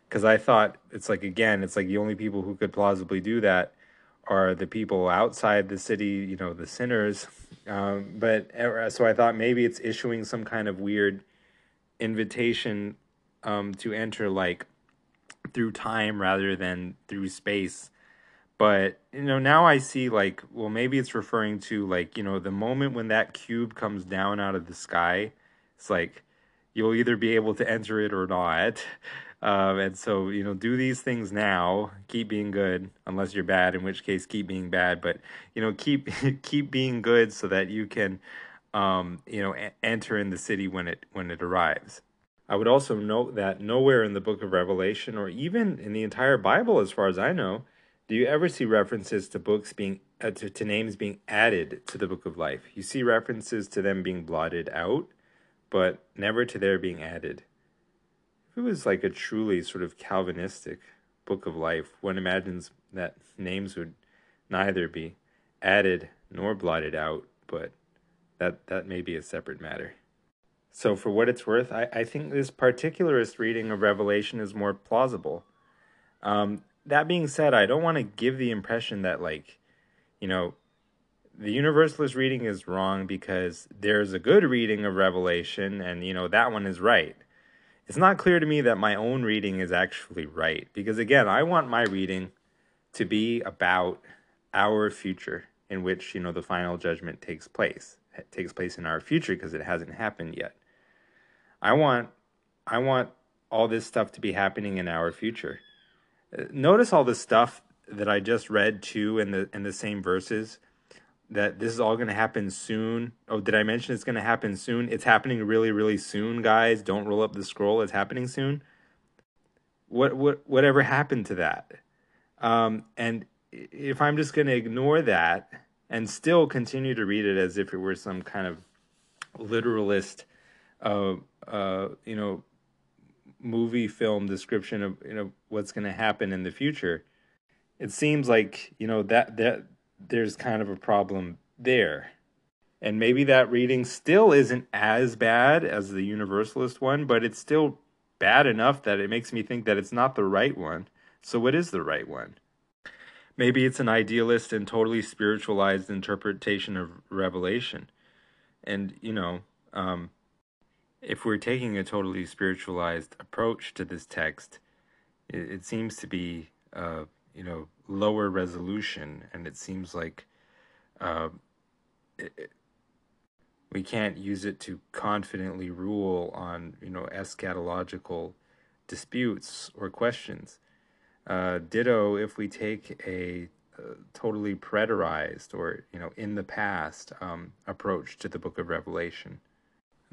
Speaker 1: because I thought it's like, again, it's like the only people who could plausibly do that are the people outside the city, you know, the sinners. Um, but uh, so I thought maybe it's issuing some kind of weird invitation um, to enter, like through time rather than through space. But you know now i see like well maybe it's referring to like you know the moment when that cube comes down out of the sky it's like you'll either be able to enter it or not. Um, and so you know do these things now keep being good unless you're bad in which case keep being bad. But you know keep keep being good so that you can um, you know a- enter in the city when it when it arrives I would also note that nowhere in the book of Revelation, or even in the entire Bible, as far as I know, do you ever see references to books being uh, to, to names being added to the book of life. You see references to them being blotted out, but never to their being added. If it was like a truly sort of Calvinistic book of life, one imagines that names would neither be added nor blotted out, but that that may be a separate matter. So, for what it's worth, I, I think this particularist reading of Revelation is more plausible. Um, that being said, I don't want to give the impression that, like, you know, the universalist reading is wrong because there's a good reading of Revelation and, you know, that one is right. It's not clear to me that my own reading is actually right because, again, I want my reading to be about our future in which, you know, the final judgment takes place. It takes place in our future because it hasn't happened yet. I want I want all this stuff to be happening in our future. Notice all the stuff that I just read too in the in the same verses that this is all going to happen soon. Oh, did I mention it's going to happen soon? It's happening really really soon, guys. Don't roll up the scroll. It's happening soon. What what whatever happened to that? Um, and if I'm just going to ignore that and still continue to read it as if it were some kind of literalist uh, uh, you know, movie film description of you know what's going to happen in the future, it seems like you know that that there's kind of a problem there. And maybe that reading still isn't as bad as the Universalist one, but it's still bad enough that it makes me think that it's not the right one. So, what is the right one? Maybe it's an idealist and totally spiritualized interpretation of Revelation. And, you know, um, if we're taking a totally spiritualized approach to this text, it, it seems to be, uh, you know, lower resolution, and it seems like uh, it, it, we can't use it to confidently rule on, you know, eschatological disputes or questions. Uh, ditto if we take a totally preterized or you know in the past um, approach to the book of revelation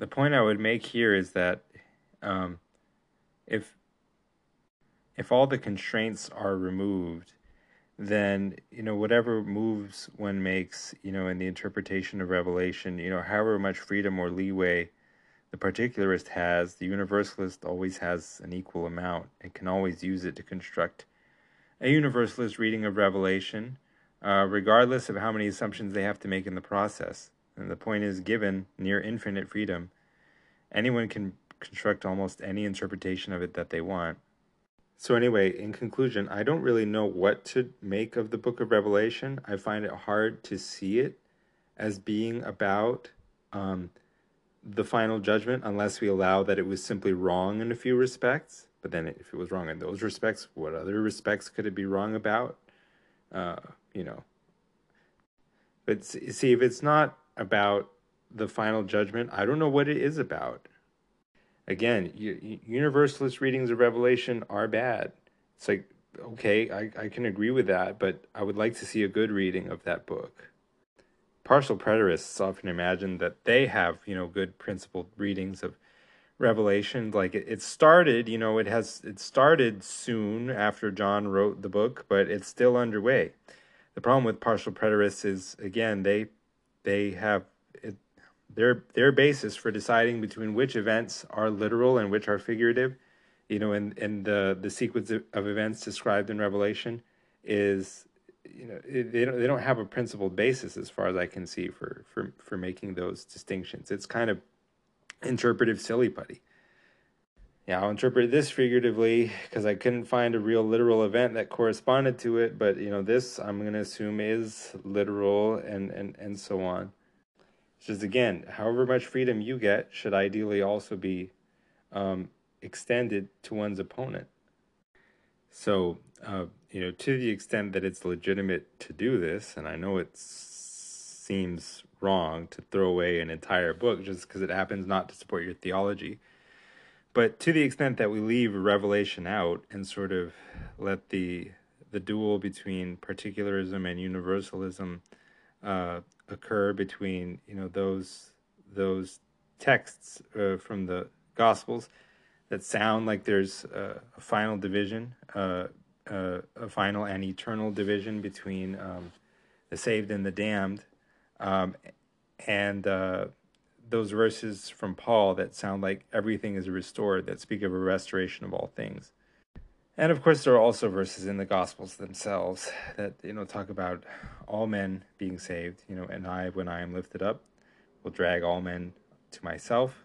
Speaker 1: the point I would make here is that um, if if all the constraints are removed, then you know whatever moves one makes, you know, in the interpretation of Revelation, you know, however much freedom or leeway the particularist has, the universalist always has an equal amount and can always use it to construct a universalist reading of Revelation, uh, regardless of how many assumptions they have to make in the process. And the point is given near infinite freedom, anyone can construct almost any interpretation of it that they want. So, anyway, in conclusion, I don't really know what to make of the book of Revelation. I find it hard to see it as being about um, the final judgment unless we allow that it was simply wrong in a few respects. But then, if it was wrong in those respects, what other respects could it be wrong about? Uh, you know. But see, if it's not about the final judgment, I don't know what it is about. Again, universalist readings of Revelation are bad. It's like, okay, I, I can agree with that, but I would like to see a good reading of that book partial preterists often imagine that they have, you know, good principled readings of Revelation. Like it, it started, you know, it has it started soon after John wrote the book, but it's still underway. The problem with partial preterists is again they they have it, their their basis for deciding between which events are literal and which are figurative, you know, and and the the sequence of, of events described in Revelation is you know they don't they don't have a principled basis as far as I can see for for for making those distinctions. It's kind of interpretive silly putty. Yeah, I'll interpret this figuratively because I couldn't find a real literal event that corresponded to it, but you know this I'm going to assume is literal and and and so on. It's just again, however much freedom you get should ideally also be um, extended to one's opponent. So, uh, you know, to the extent that it's legitimate to do this, and I know it seems wrong to throw away an entire book just because it happens not to support your theology. But to the extent that we leave Revelation out and sort of let the the duel between particularism and universalism uh, occur between you know those those texts uh, from the Gospels that sound like there's a, final division, uh, uh, a final and eternal division between um, the saved and the damned, um, and uh, those verses from Paul that sound like everything is restored, that speak of a restoration of all things. And of course, there are also verses in the Gospels themselves that you know talk about all men being saved. You know, and I, when I am lifted up, will drag all men to myself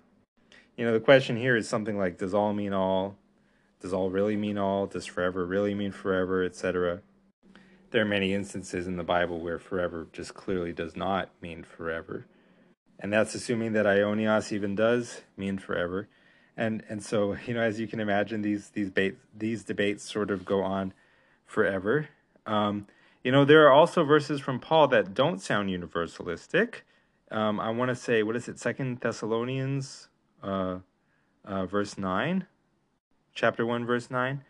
Speaker 1: you know, the question here is something like, does all mean all? Does all really mean all? Does forever really mean forever, etc.? There are many instances in the Bible where forever just clearly does not mean forever. And that's assuming that Aionios even does mean forever. And and so, you know, as you can imagine, these these these debates sort of go on forever. Um, you know, there are also verses from Paul that don't sound universalistic. Um, I want to say, what is it, Second Thessalonians uh, uh, verse 9, chapter 1, verse 9,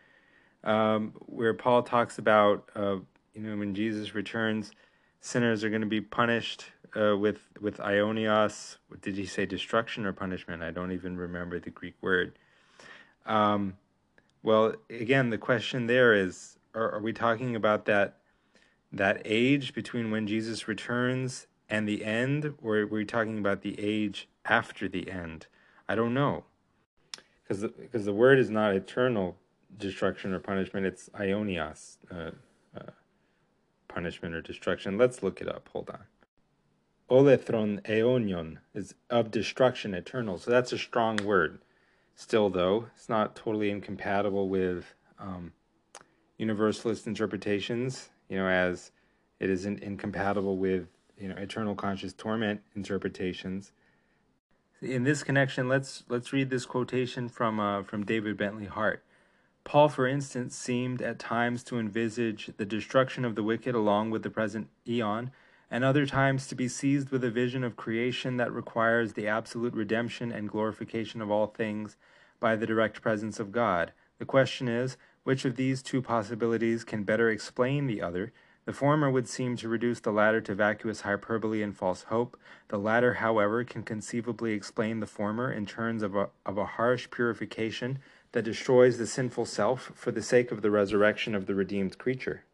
Speaker 1: um, where Paul talks about, uh, you know, when Jesus returns, sinners are going to be punished uh, with, with aionios. Did he say destruction or punishment? I don't even remember the Greek word. Um, well, again, the question there is are, are we talking about that that age between when Jesus returns and the end, or are we talking about the age after the end? I don't know. Because the, because the word is not eternal destruction or punishment, it's aionios, uh, uh, punishment or destruction. Let's look it up. Hold on. Olethron aeonion is of destruction eternal. So that's a strong word. Still, though, it's not totally incompatible with um, universalist interpretations, you know, as it isn't incompatible with, you know, eternal conscious torment interpretations in this connection, let's let's read this quotation from uh, from David Bentley Hart. Paul, for instance, seemed at times to envisage the destruction of the wicked along with the present eon, and other times to be seized with a vision of creation that requires the absolute redemption and glorification of all things by the direct presence of God. The question is, which of these two possibilities can better explain the other? The former would seem to reduce the latter to vacuous hyperbole and false hope. The latter, however, can conceivably explain the former in terms of a, of a harsh purification that destroys the sinful self for the sake of the resurrection of the redeemed creature.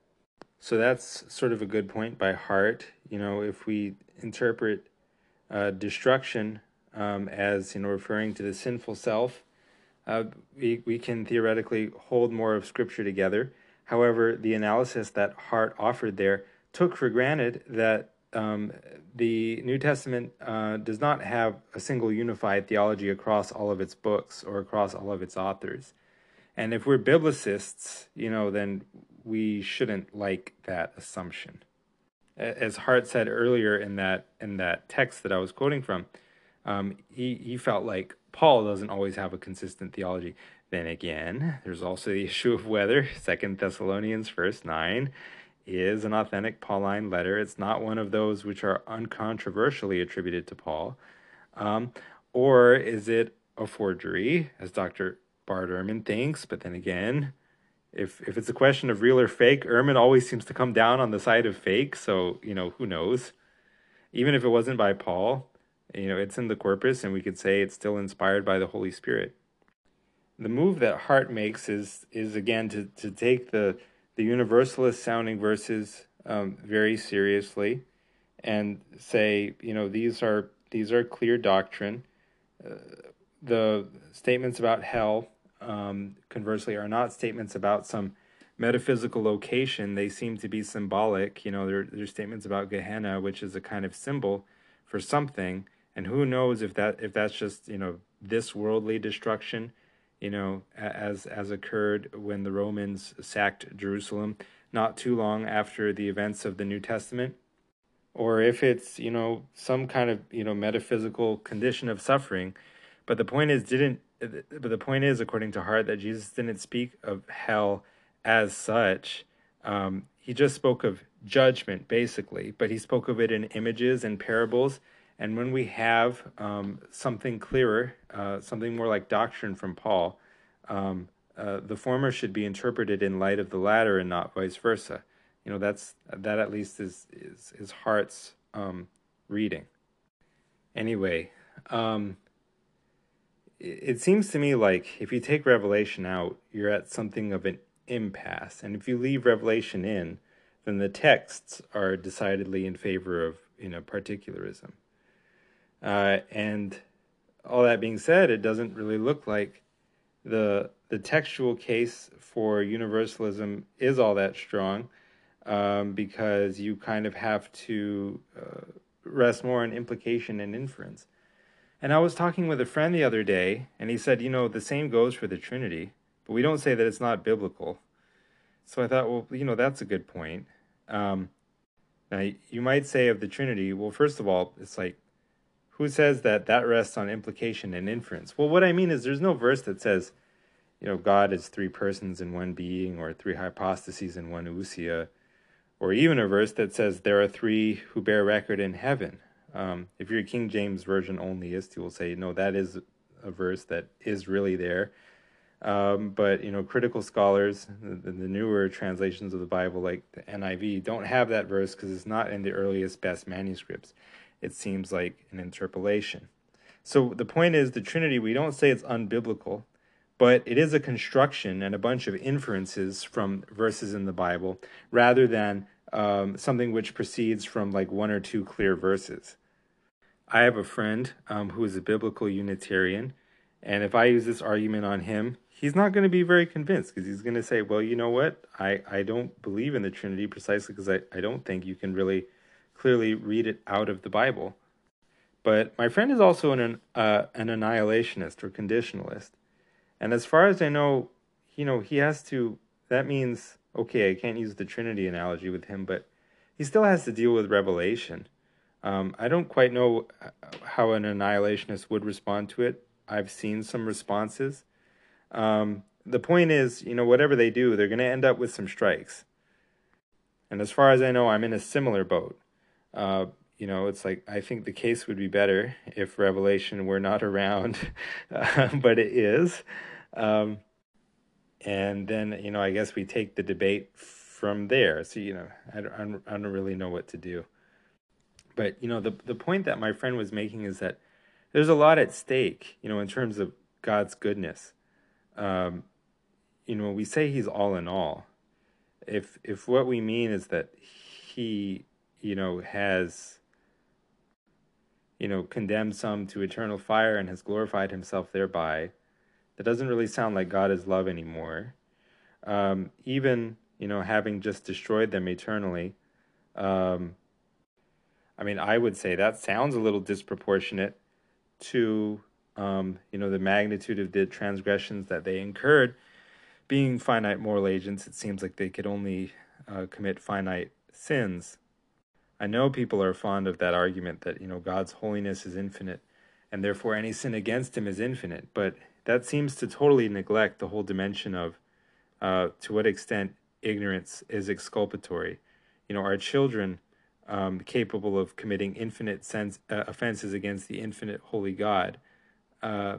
Speaker 1: So that's sort of a good point by Hart. You know, if we interpret uh, destruction um, as you know referring to the sinful self, uh, we we can theoretically hold more of Scripture together. However, the analysis that Hart offered there took for granted that um, the New Testament uh, does not have a single unified theology across all of its books or across all of its authors. And if we're biblicists, you know, then we shouldn't like that assumption. as Hart said earlier in that in that text that I was quoting from, um, he he felt like Paul doesn't always have a consistent theology. Then again, there's also the issue of whether Second Thessalonians verse nine is an authentic Pauline letter. It's not one of those which are uncontroversially attributed to Paul, um, or is it a forgery, as Dr. Bart Ehrman thinks? But then again, if if it's a question of real or fake, Ehrman always seems to come down on the side of fake. So you know who knows. Even if it wasn't by Paul, you know it's in the corpus, and we could say it's still inspired by the Holy Spirit. The move that Hart makes is is again to to take the the universalist sounding verses um, very seriously, and say you know these are these are clear doctrine. Uh, the statements about hell um, conversely, are not statements about some metaphysical location. They seem to be symbolic. You know, they're, they're statements about Gehenna, which is a kind of symbol for something. And who knows if that if that's just you know this worldly destruction, you know, as as occurred when the Romans sacked Jerusalem not too long after the events of the New Testament, or if it's you know some kind of you know metaphysical condition of suffering. But the point is, didn't but the point is, according to Hart, that Jesus didn't speak of hell as such. Um, he just spoke of judgment, basically, but he spoke of it in images and parables. And when we have um, something clearer, uh, something more like doctrine from Paul, um, uh, the former should be interpreted in light of the latter and not vice versa. You know, that's that at least is is, is Hart's um, reading. Anyway, um, it seems to me like if you take Revelation out, you're at something of an impasse. And if you leave Revelation in, then the texts are decidedly in favor of you know particularism. Uh, and all that being said, it doesn't really look like the the textual case for universalism is all that strong, um, because you kind of have to uh, rest more on implication and inference. And I was talking with a friend the other day, and he said, you know, the same goes for the Trinity, but we don't say that it's not biblical. So I thought, well, you know, that's a good point. Um, now, you might say of the Trinity, well, first of all, it's like, who says that that rests on implication and inference? Well, what I mean is there's no verse that says, you know, God is three persons in one being, or three hypostases in one ousia, or even a verse that says there are three who bear record in heaven. Um, if you're a King James version onlyist, you will say, no, that is a verse that is really there. Um, but you know, critical scholars, the, the, newer translations of the Bible, like the NIV, don't have that verse because it's not in the earliest, best manuscripts. It seems like an interpolation. So the point is, the Trinity, we don't say it's unbiblical, but it is a construction and a bunch of inferences from verses in the Bible, rather than um, something which proceeds from like one or two clear verses. I have a friend um, who is a biblical Unitarian, and if I use this argument on him, he's not going to be very convinced because he's going to say, well, you know what? I, I don't believe in the Trinity precisely because I, I don't think you can really clearly read it out of the Bible. But my friend is also an, uh, an annihilationist or conditionalist. And as far as I know, you know, he has to, that means, okay, I can't use the Trinity analogy with him, but he still has to deal with Revelation. Um, I don't quite know uh, how an annihilationist would respond to it. I've seen some responses. Um, the point is, you know, whatever they do, they're going to end up with some strikes. And as far as I know, I'm in a similar boat. Uh, you know, it's like I think the case would be better if Revelation were not around, uh, but it is. Um, and then, you know, I guess we take the debate from there. So, you know, I don't, I don't really know what to do. But you know, the the point that my friend was making is that there's a lot at stake, you know, in terms of God's goodness. Um, you know, we say He's all in all. If if what we mean is that He, you know, has you know, condemned some to eternal fire and has glorified himself thereby. That doesn't really sound like God is love anymore. Um, even, you know, having just destroyed them eternally, um, I mean, I would say that sounds a little disproportionate to, um, you know, the magnitude of the transgressions that they incurred. Being finite moral agents, it seems like they could only uh, commit finite sins. I know people are fond of that argument that, you know, God's holiness is infinite and therefore any sin against him is infinite, but that seems to totally neglect the whole dimension of uh, to what extent ignorance is exculpatory. You know, our children um, capable of committing infinite sense, uh, offenses against the infinite holy God? Uh,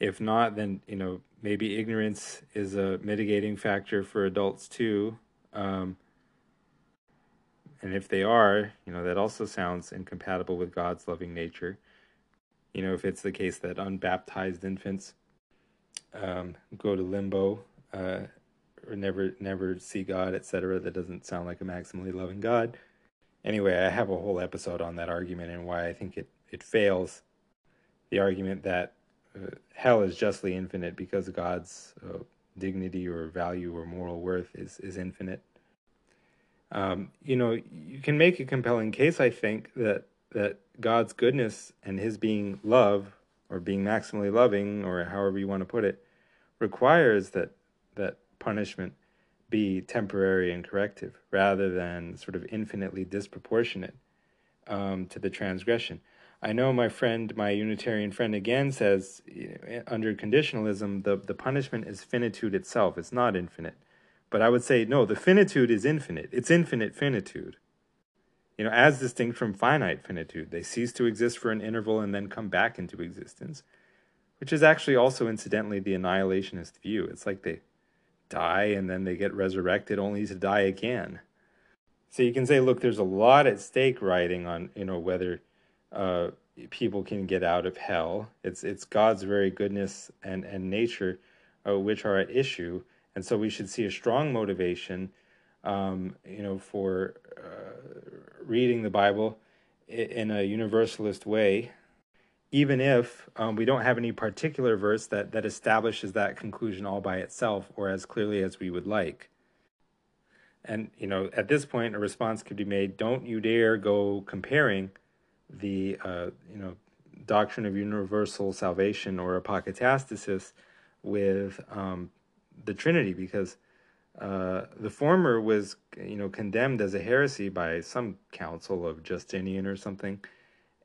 Speaker 1: if not, then you know maybe ignorance is a mitigating factor for adults too. Um, and if they are, you know, that also sounds incompatible with God's loving nature. You know, if it's the case that unbaptized infants um, go to limbo uh, or never never see God, etc., that doesn't sound like a maximally loving God. Anyway, I have a whole episode on that argument and why I think it, it fails. The argument that uh, hell is justly infinite because God's uh, dignity or value or moral worth is, is infinite. Um, you know, you can make a compelling case, I think, that that God's goodness and His being love, or being maximally loving, or however you want to put it, requires that that punishment be temporary and corrective, rather than sort of infinitely disproportionate um, to the transgression. I know my friend, my Unitarian friend, again says you know, under conditionalism, the, the punishment is finitude itself. It's not infinite. But I would say, no, the finitude is infinite. It's infinite finitude. You know, as distinct from finite finitude. They cease to exist for an interval and then come back into existence, which is actually also, incidentally, the annihilationist view. It's like they die and then they get resurrected only to die again. So you can say, look, there's a lot at stake writing on, you know, whether uh, people can get out of hell. It's it's God's very goodness and and nature, uh, which are at issue, and so we should see a strong motivation, um, you know, for uh, reading the Bible in a universalist way, even if um, we don't have any particular verse that that establishes that conclusion all by itself or as clearly as we would like. And you know, at this point, a response could be made: Don't you dare go comparing the uh, you know doctrine of universal salvation or apokatastasis with um, the Trinity, because uh, the former was you know condemned as a heresy by some council of Justinian or something,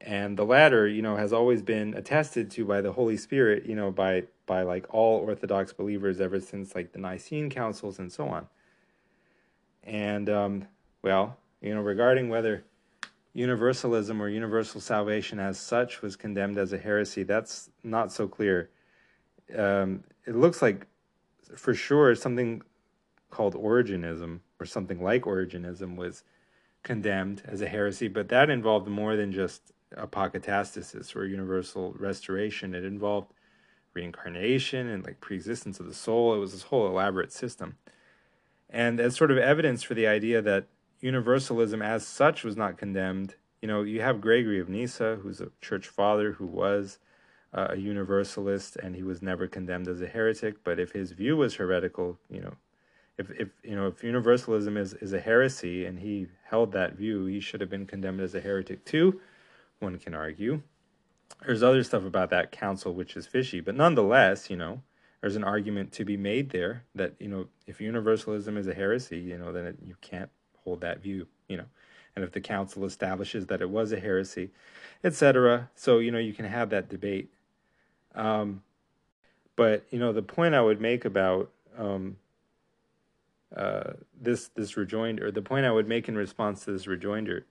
Speaker 1: and the latter you know has always been attested to by the Holy Spirit, you know by by like all Orthodox believers ever since like the Nicene councils and so on. And um, well, you know regarding whether universalism or universal salvation as such was condemned as a heresy, that's not so clear. Um, it looks like, for sure, something called Origenism or something like Origenism was condemned as a heresy, but that involved more than just apokatastasis or universal restoration. It involved reincarnation and like preexistence of the soul. It was this whole elaborate system. And as sort of evidence for the idea that universalism as such was not condemned. You know, you have Gregory of Nyssa, who's a church father who was uh, a universalist, and he was never condemned as a heretic. But if his view was heretical, you know, if if you know if universalism is is a heresy, and he held that view, he should have been condemned as a heretic too. One can argue. There's other stuff about that council which is fishy, but nonetheless, you know, there's an argument to be made there that you know if universalism is a heresy, you know, then it, you can't hold that view, you know, and if the council establishes that it was a heresy, etc. So you know you can have that debate. Um, but you know the point I would make about um, uh, this this rejoinder, the point I would make in response to this rejoinder,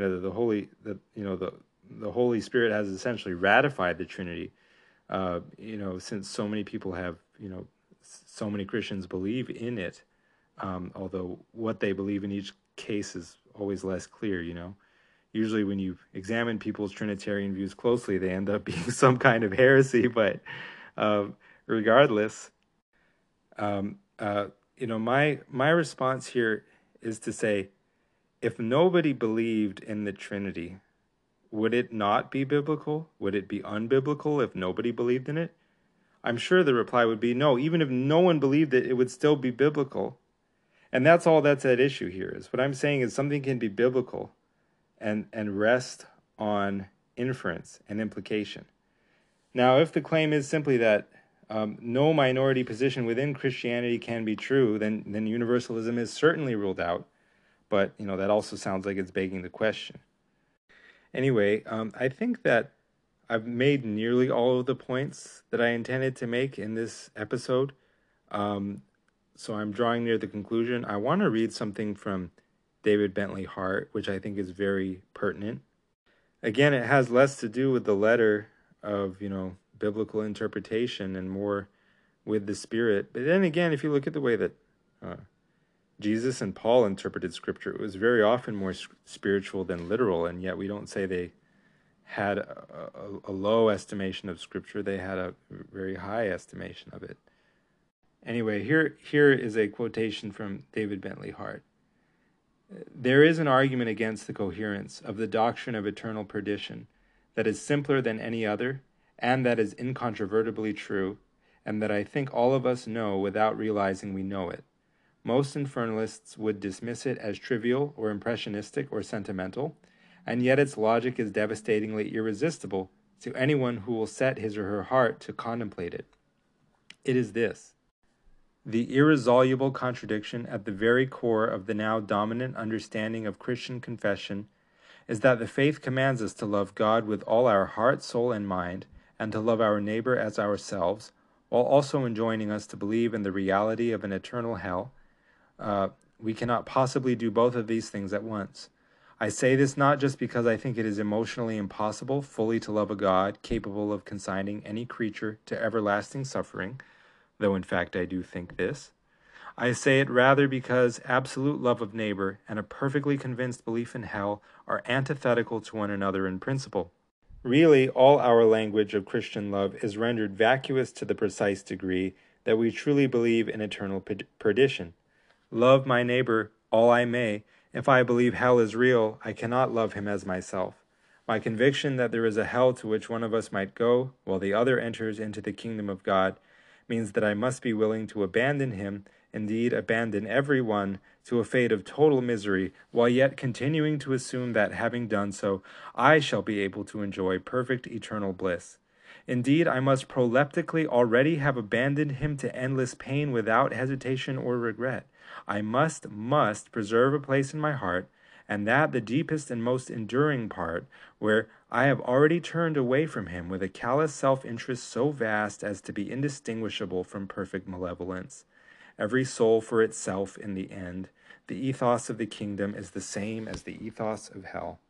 Speaker 1: you know, the, the holy the you know the the Holy Spirit has essentially ratified the Trinity. Uh, you know, since so many people have you know so many Christians believe in it, um, although what they believe in each case is always less clear, you know. Usually, when you examine people's Trinitarian views closely, they end up being some kind of heresy. But um, regardless, um, uh, you know, my my response here is to say, if nobody believed in the Trinity, would it not be biblical? Would it be unbiblical if nobody believed in it? I'm sure the reply would be no. Even if no one believed it, it would still be biblical. And that's all that's at issue here is what I'm saying is something can be biblical and, and rest on inference and implication. Now, if the claim is simply that um, no minority position within Christianity can be true, then, then universalism is certainly ruled out. But you know that also sounds like it's begging the question. Anyway, um, I think that I've made nearly all of the points that I intended to make in this episode. Um, so I'm drawing near the conclusion. I want to read something from David Bentley Hart, which I think is very pertinent. Again, it has less to do with the letter of, you know, biblical interpretation and more with the spirit. But then again, if you look at the way that uh, Jesus and Paul interpreted scripture, it was very often more spiritual than literal, and yet we don't say they had a, a, a low estimation of scripture, they had a very high estimation of it. Anyway, here here is a quotation from David Bentley Hart. There is an argument against the coherence of the doctrine of eternal perdition that is simpler than any other, and that is incontrovertibly true, and that I think all of us know without realizing we know it. Most infernalists would dismiss it as trivial or impressionistic or sentimental, and yet its logic is devastatingly irresistible to anyone who will set his or her heart to contemplate it. It is this the irresoluble contradiction at the very core of the now dominant understanding of Christian confession is that the faith commands us to love God with all our heart, soul, and mind, and to love our neighbor as ourselves, while also enjoining us to believe in the reality of an eternal hell. Uh, we cannot possibly do both of these things at once. I say this not just because I think it is emotionally impossible fully to love a God capable of consigning any creature to everlasting suffering though in fact I do think this. I say it rather because absolute love of neighbor and a perfectly convinced belief in hell are antithetical to one another in principle. Really, all our language of Christian love is rendered vacuous to the precise degree that we truly believe in eternal perdition. Love my neighbor all I may. If I believe hell is real, I cannot love him as myself. My conviction that there is a hell to which one of us might go, while the other enters into the kingdom of God, means that I must be willing to abandon him, indeed, abandon every one, to a fate of total misery, while yet continuing to assume that, having done so, I shall be able to enjoy perfect eternal bliss. Indeed, I must proleptically already have abandoned him to endless pain without hesitation or regret. I must, must preserve a place in my heart, and that the deepest and most enduring part, where I have already turned away from him with a callous self interest so vast as to be indistinguishable from perfect malevolence. Every soul for itself in the end. The ethos of the kingdom is the same as the ethos of hell.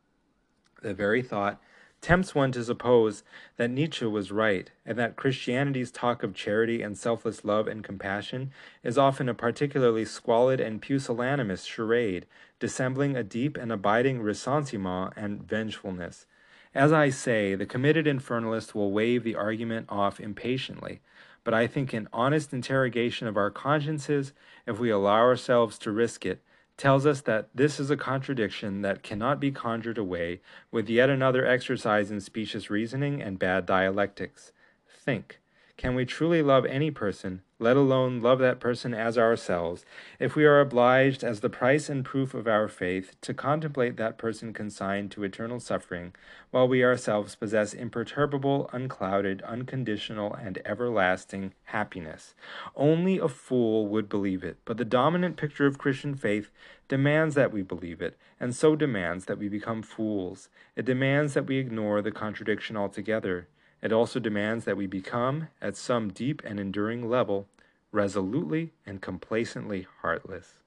Speaker 1: The very thought tempts one to suppose that Nietzsche was right, and that Christianity's talk of charity and selfless love and compassion is often a particularly squalid and pusillanimous charade, dissembling a deep and abiding ressentiment and vengefulness. As I say, the committed infernalist will wave the argument off impatiently, but I think an honest interrogation of our consciences, if we allow ourselves to risk it, tells us that this is a contradiction that cannot be conjured away with yet another exercise in specious reasoning and bad dialectics. Think. Can we truly love any person, let alone love that person as ourselves, if we are obliged, as the price and proof of our faith, to contemplate that person consigned to eternal suffering, while we ourselves possess imperturbable, unclouded, unconditional, and everlasting happiness? Only a fool would believe it, but the dominant picture of Christian faith demands that we believe it, and so demands that we become fools. It demands that we ignore the contradiction altogether. It also demands that we become, at some deep and enduring level, resolutely and complacently heartless.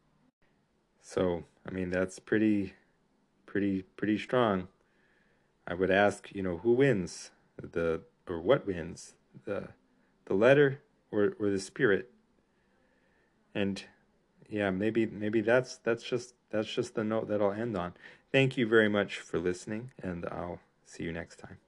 Speaker 1: So, I mean, that's pretty, pretty, pretty strong. I would ask, you know, who wins the, or what wins the, the letter or, or the spirit? And yeah, maybe, maybe that's, that's just, that's just the note that I'll end on. Thank you very much for listening, and I'll see you next time.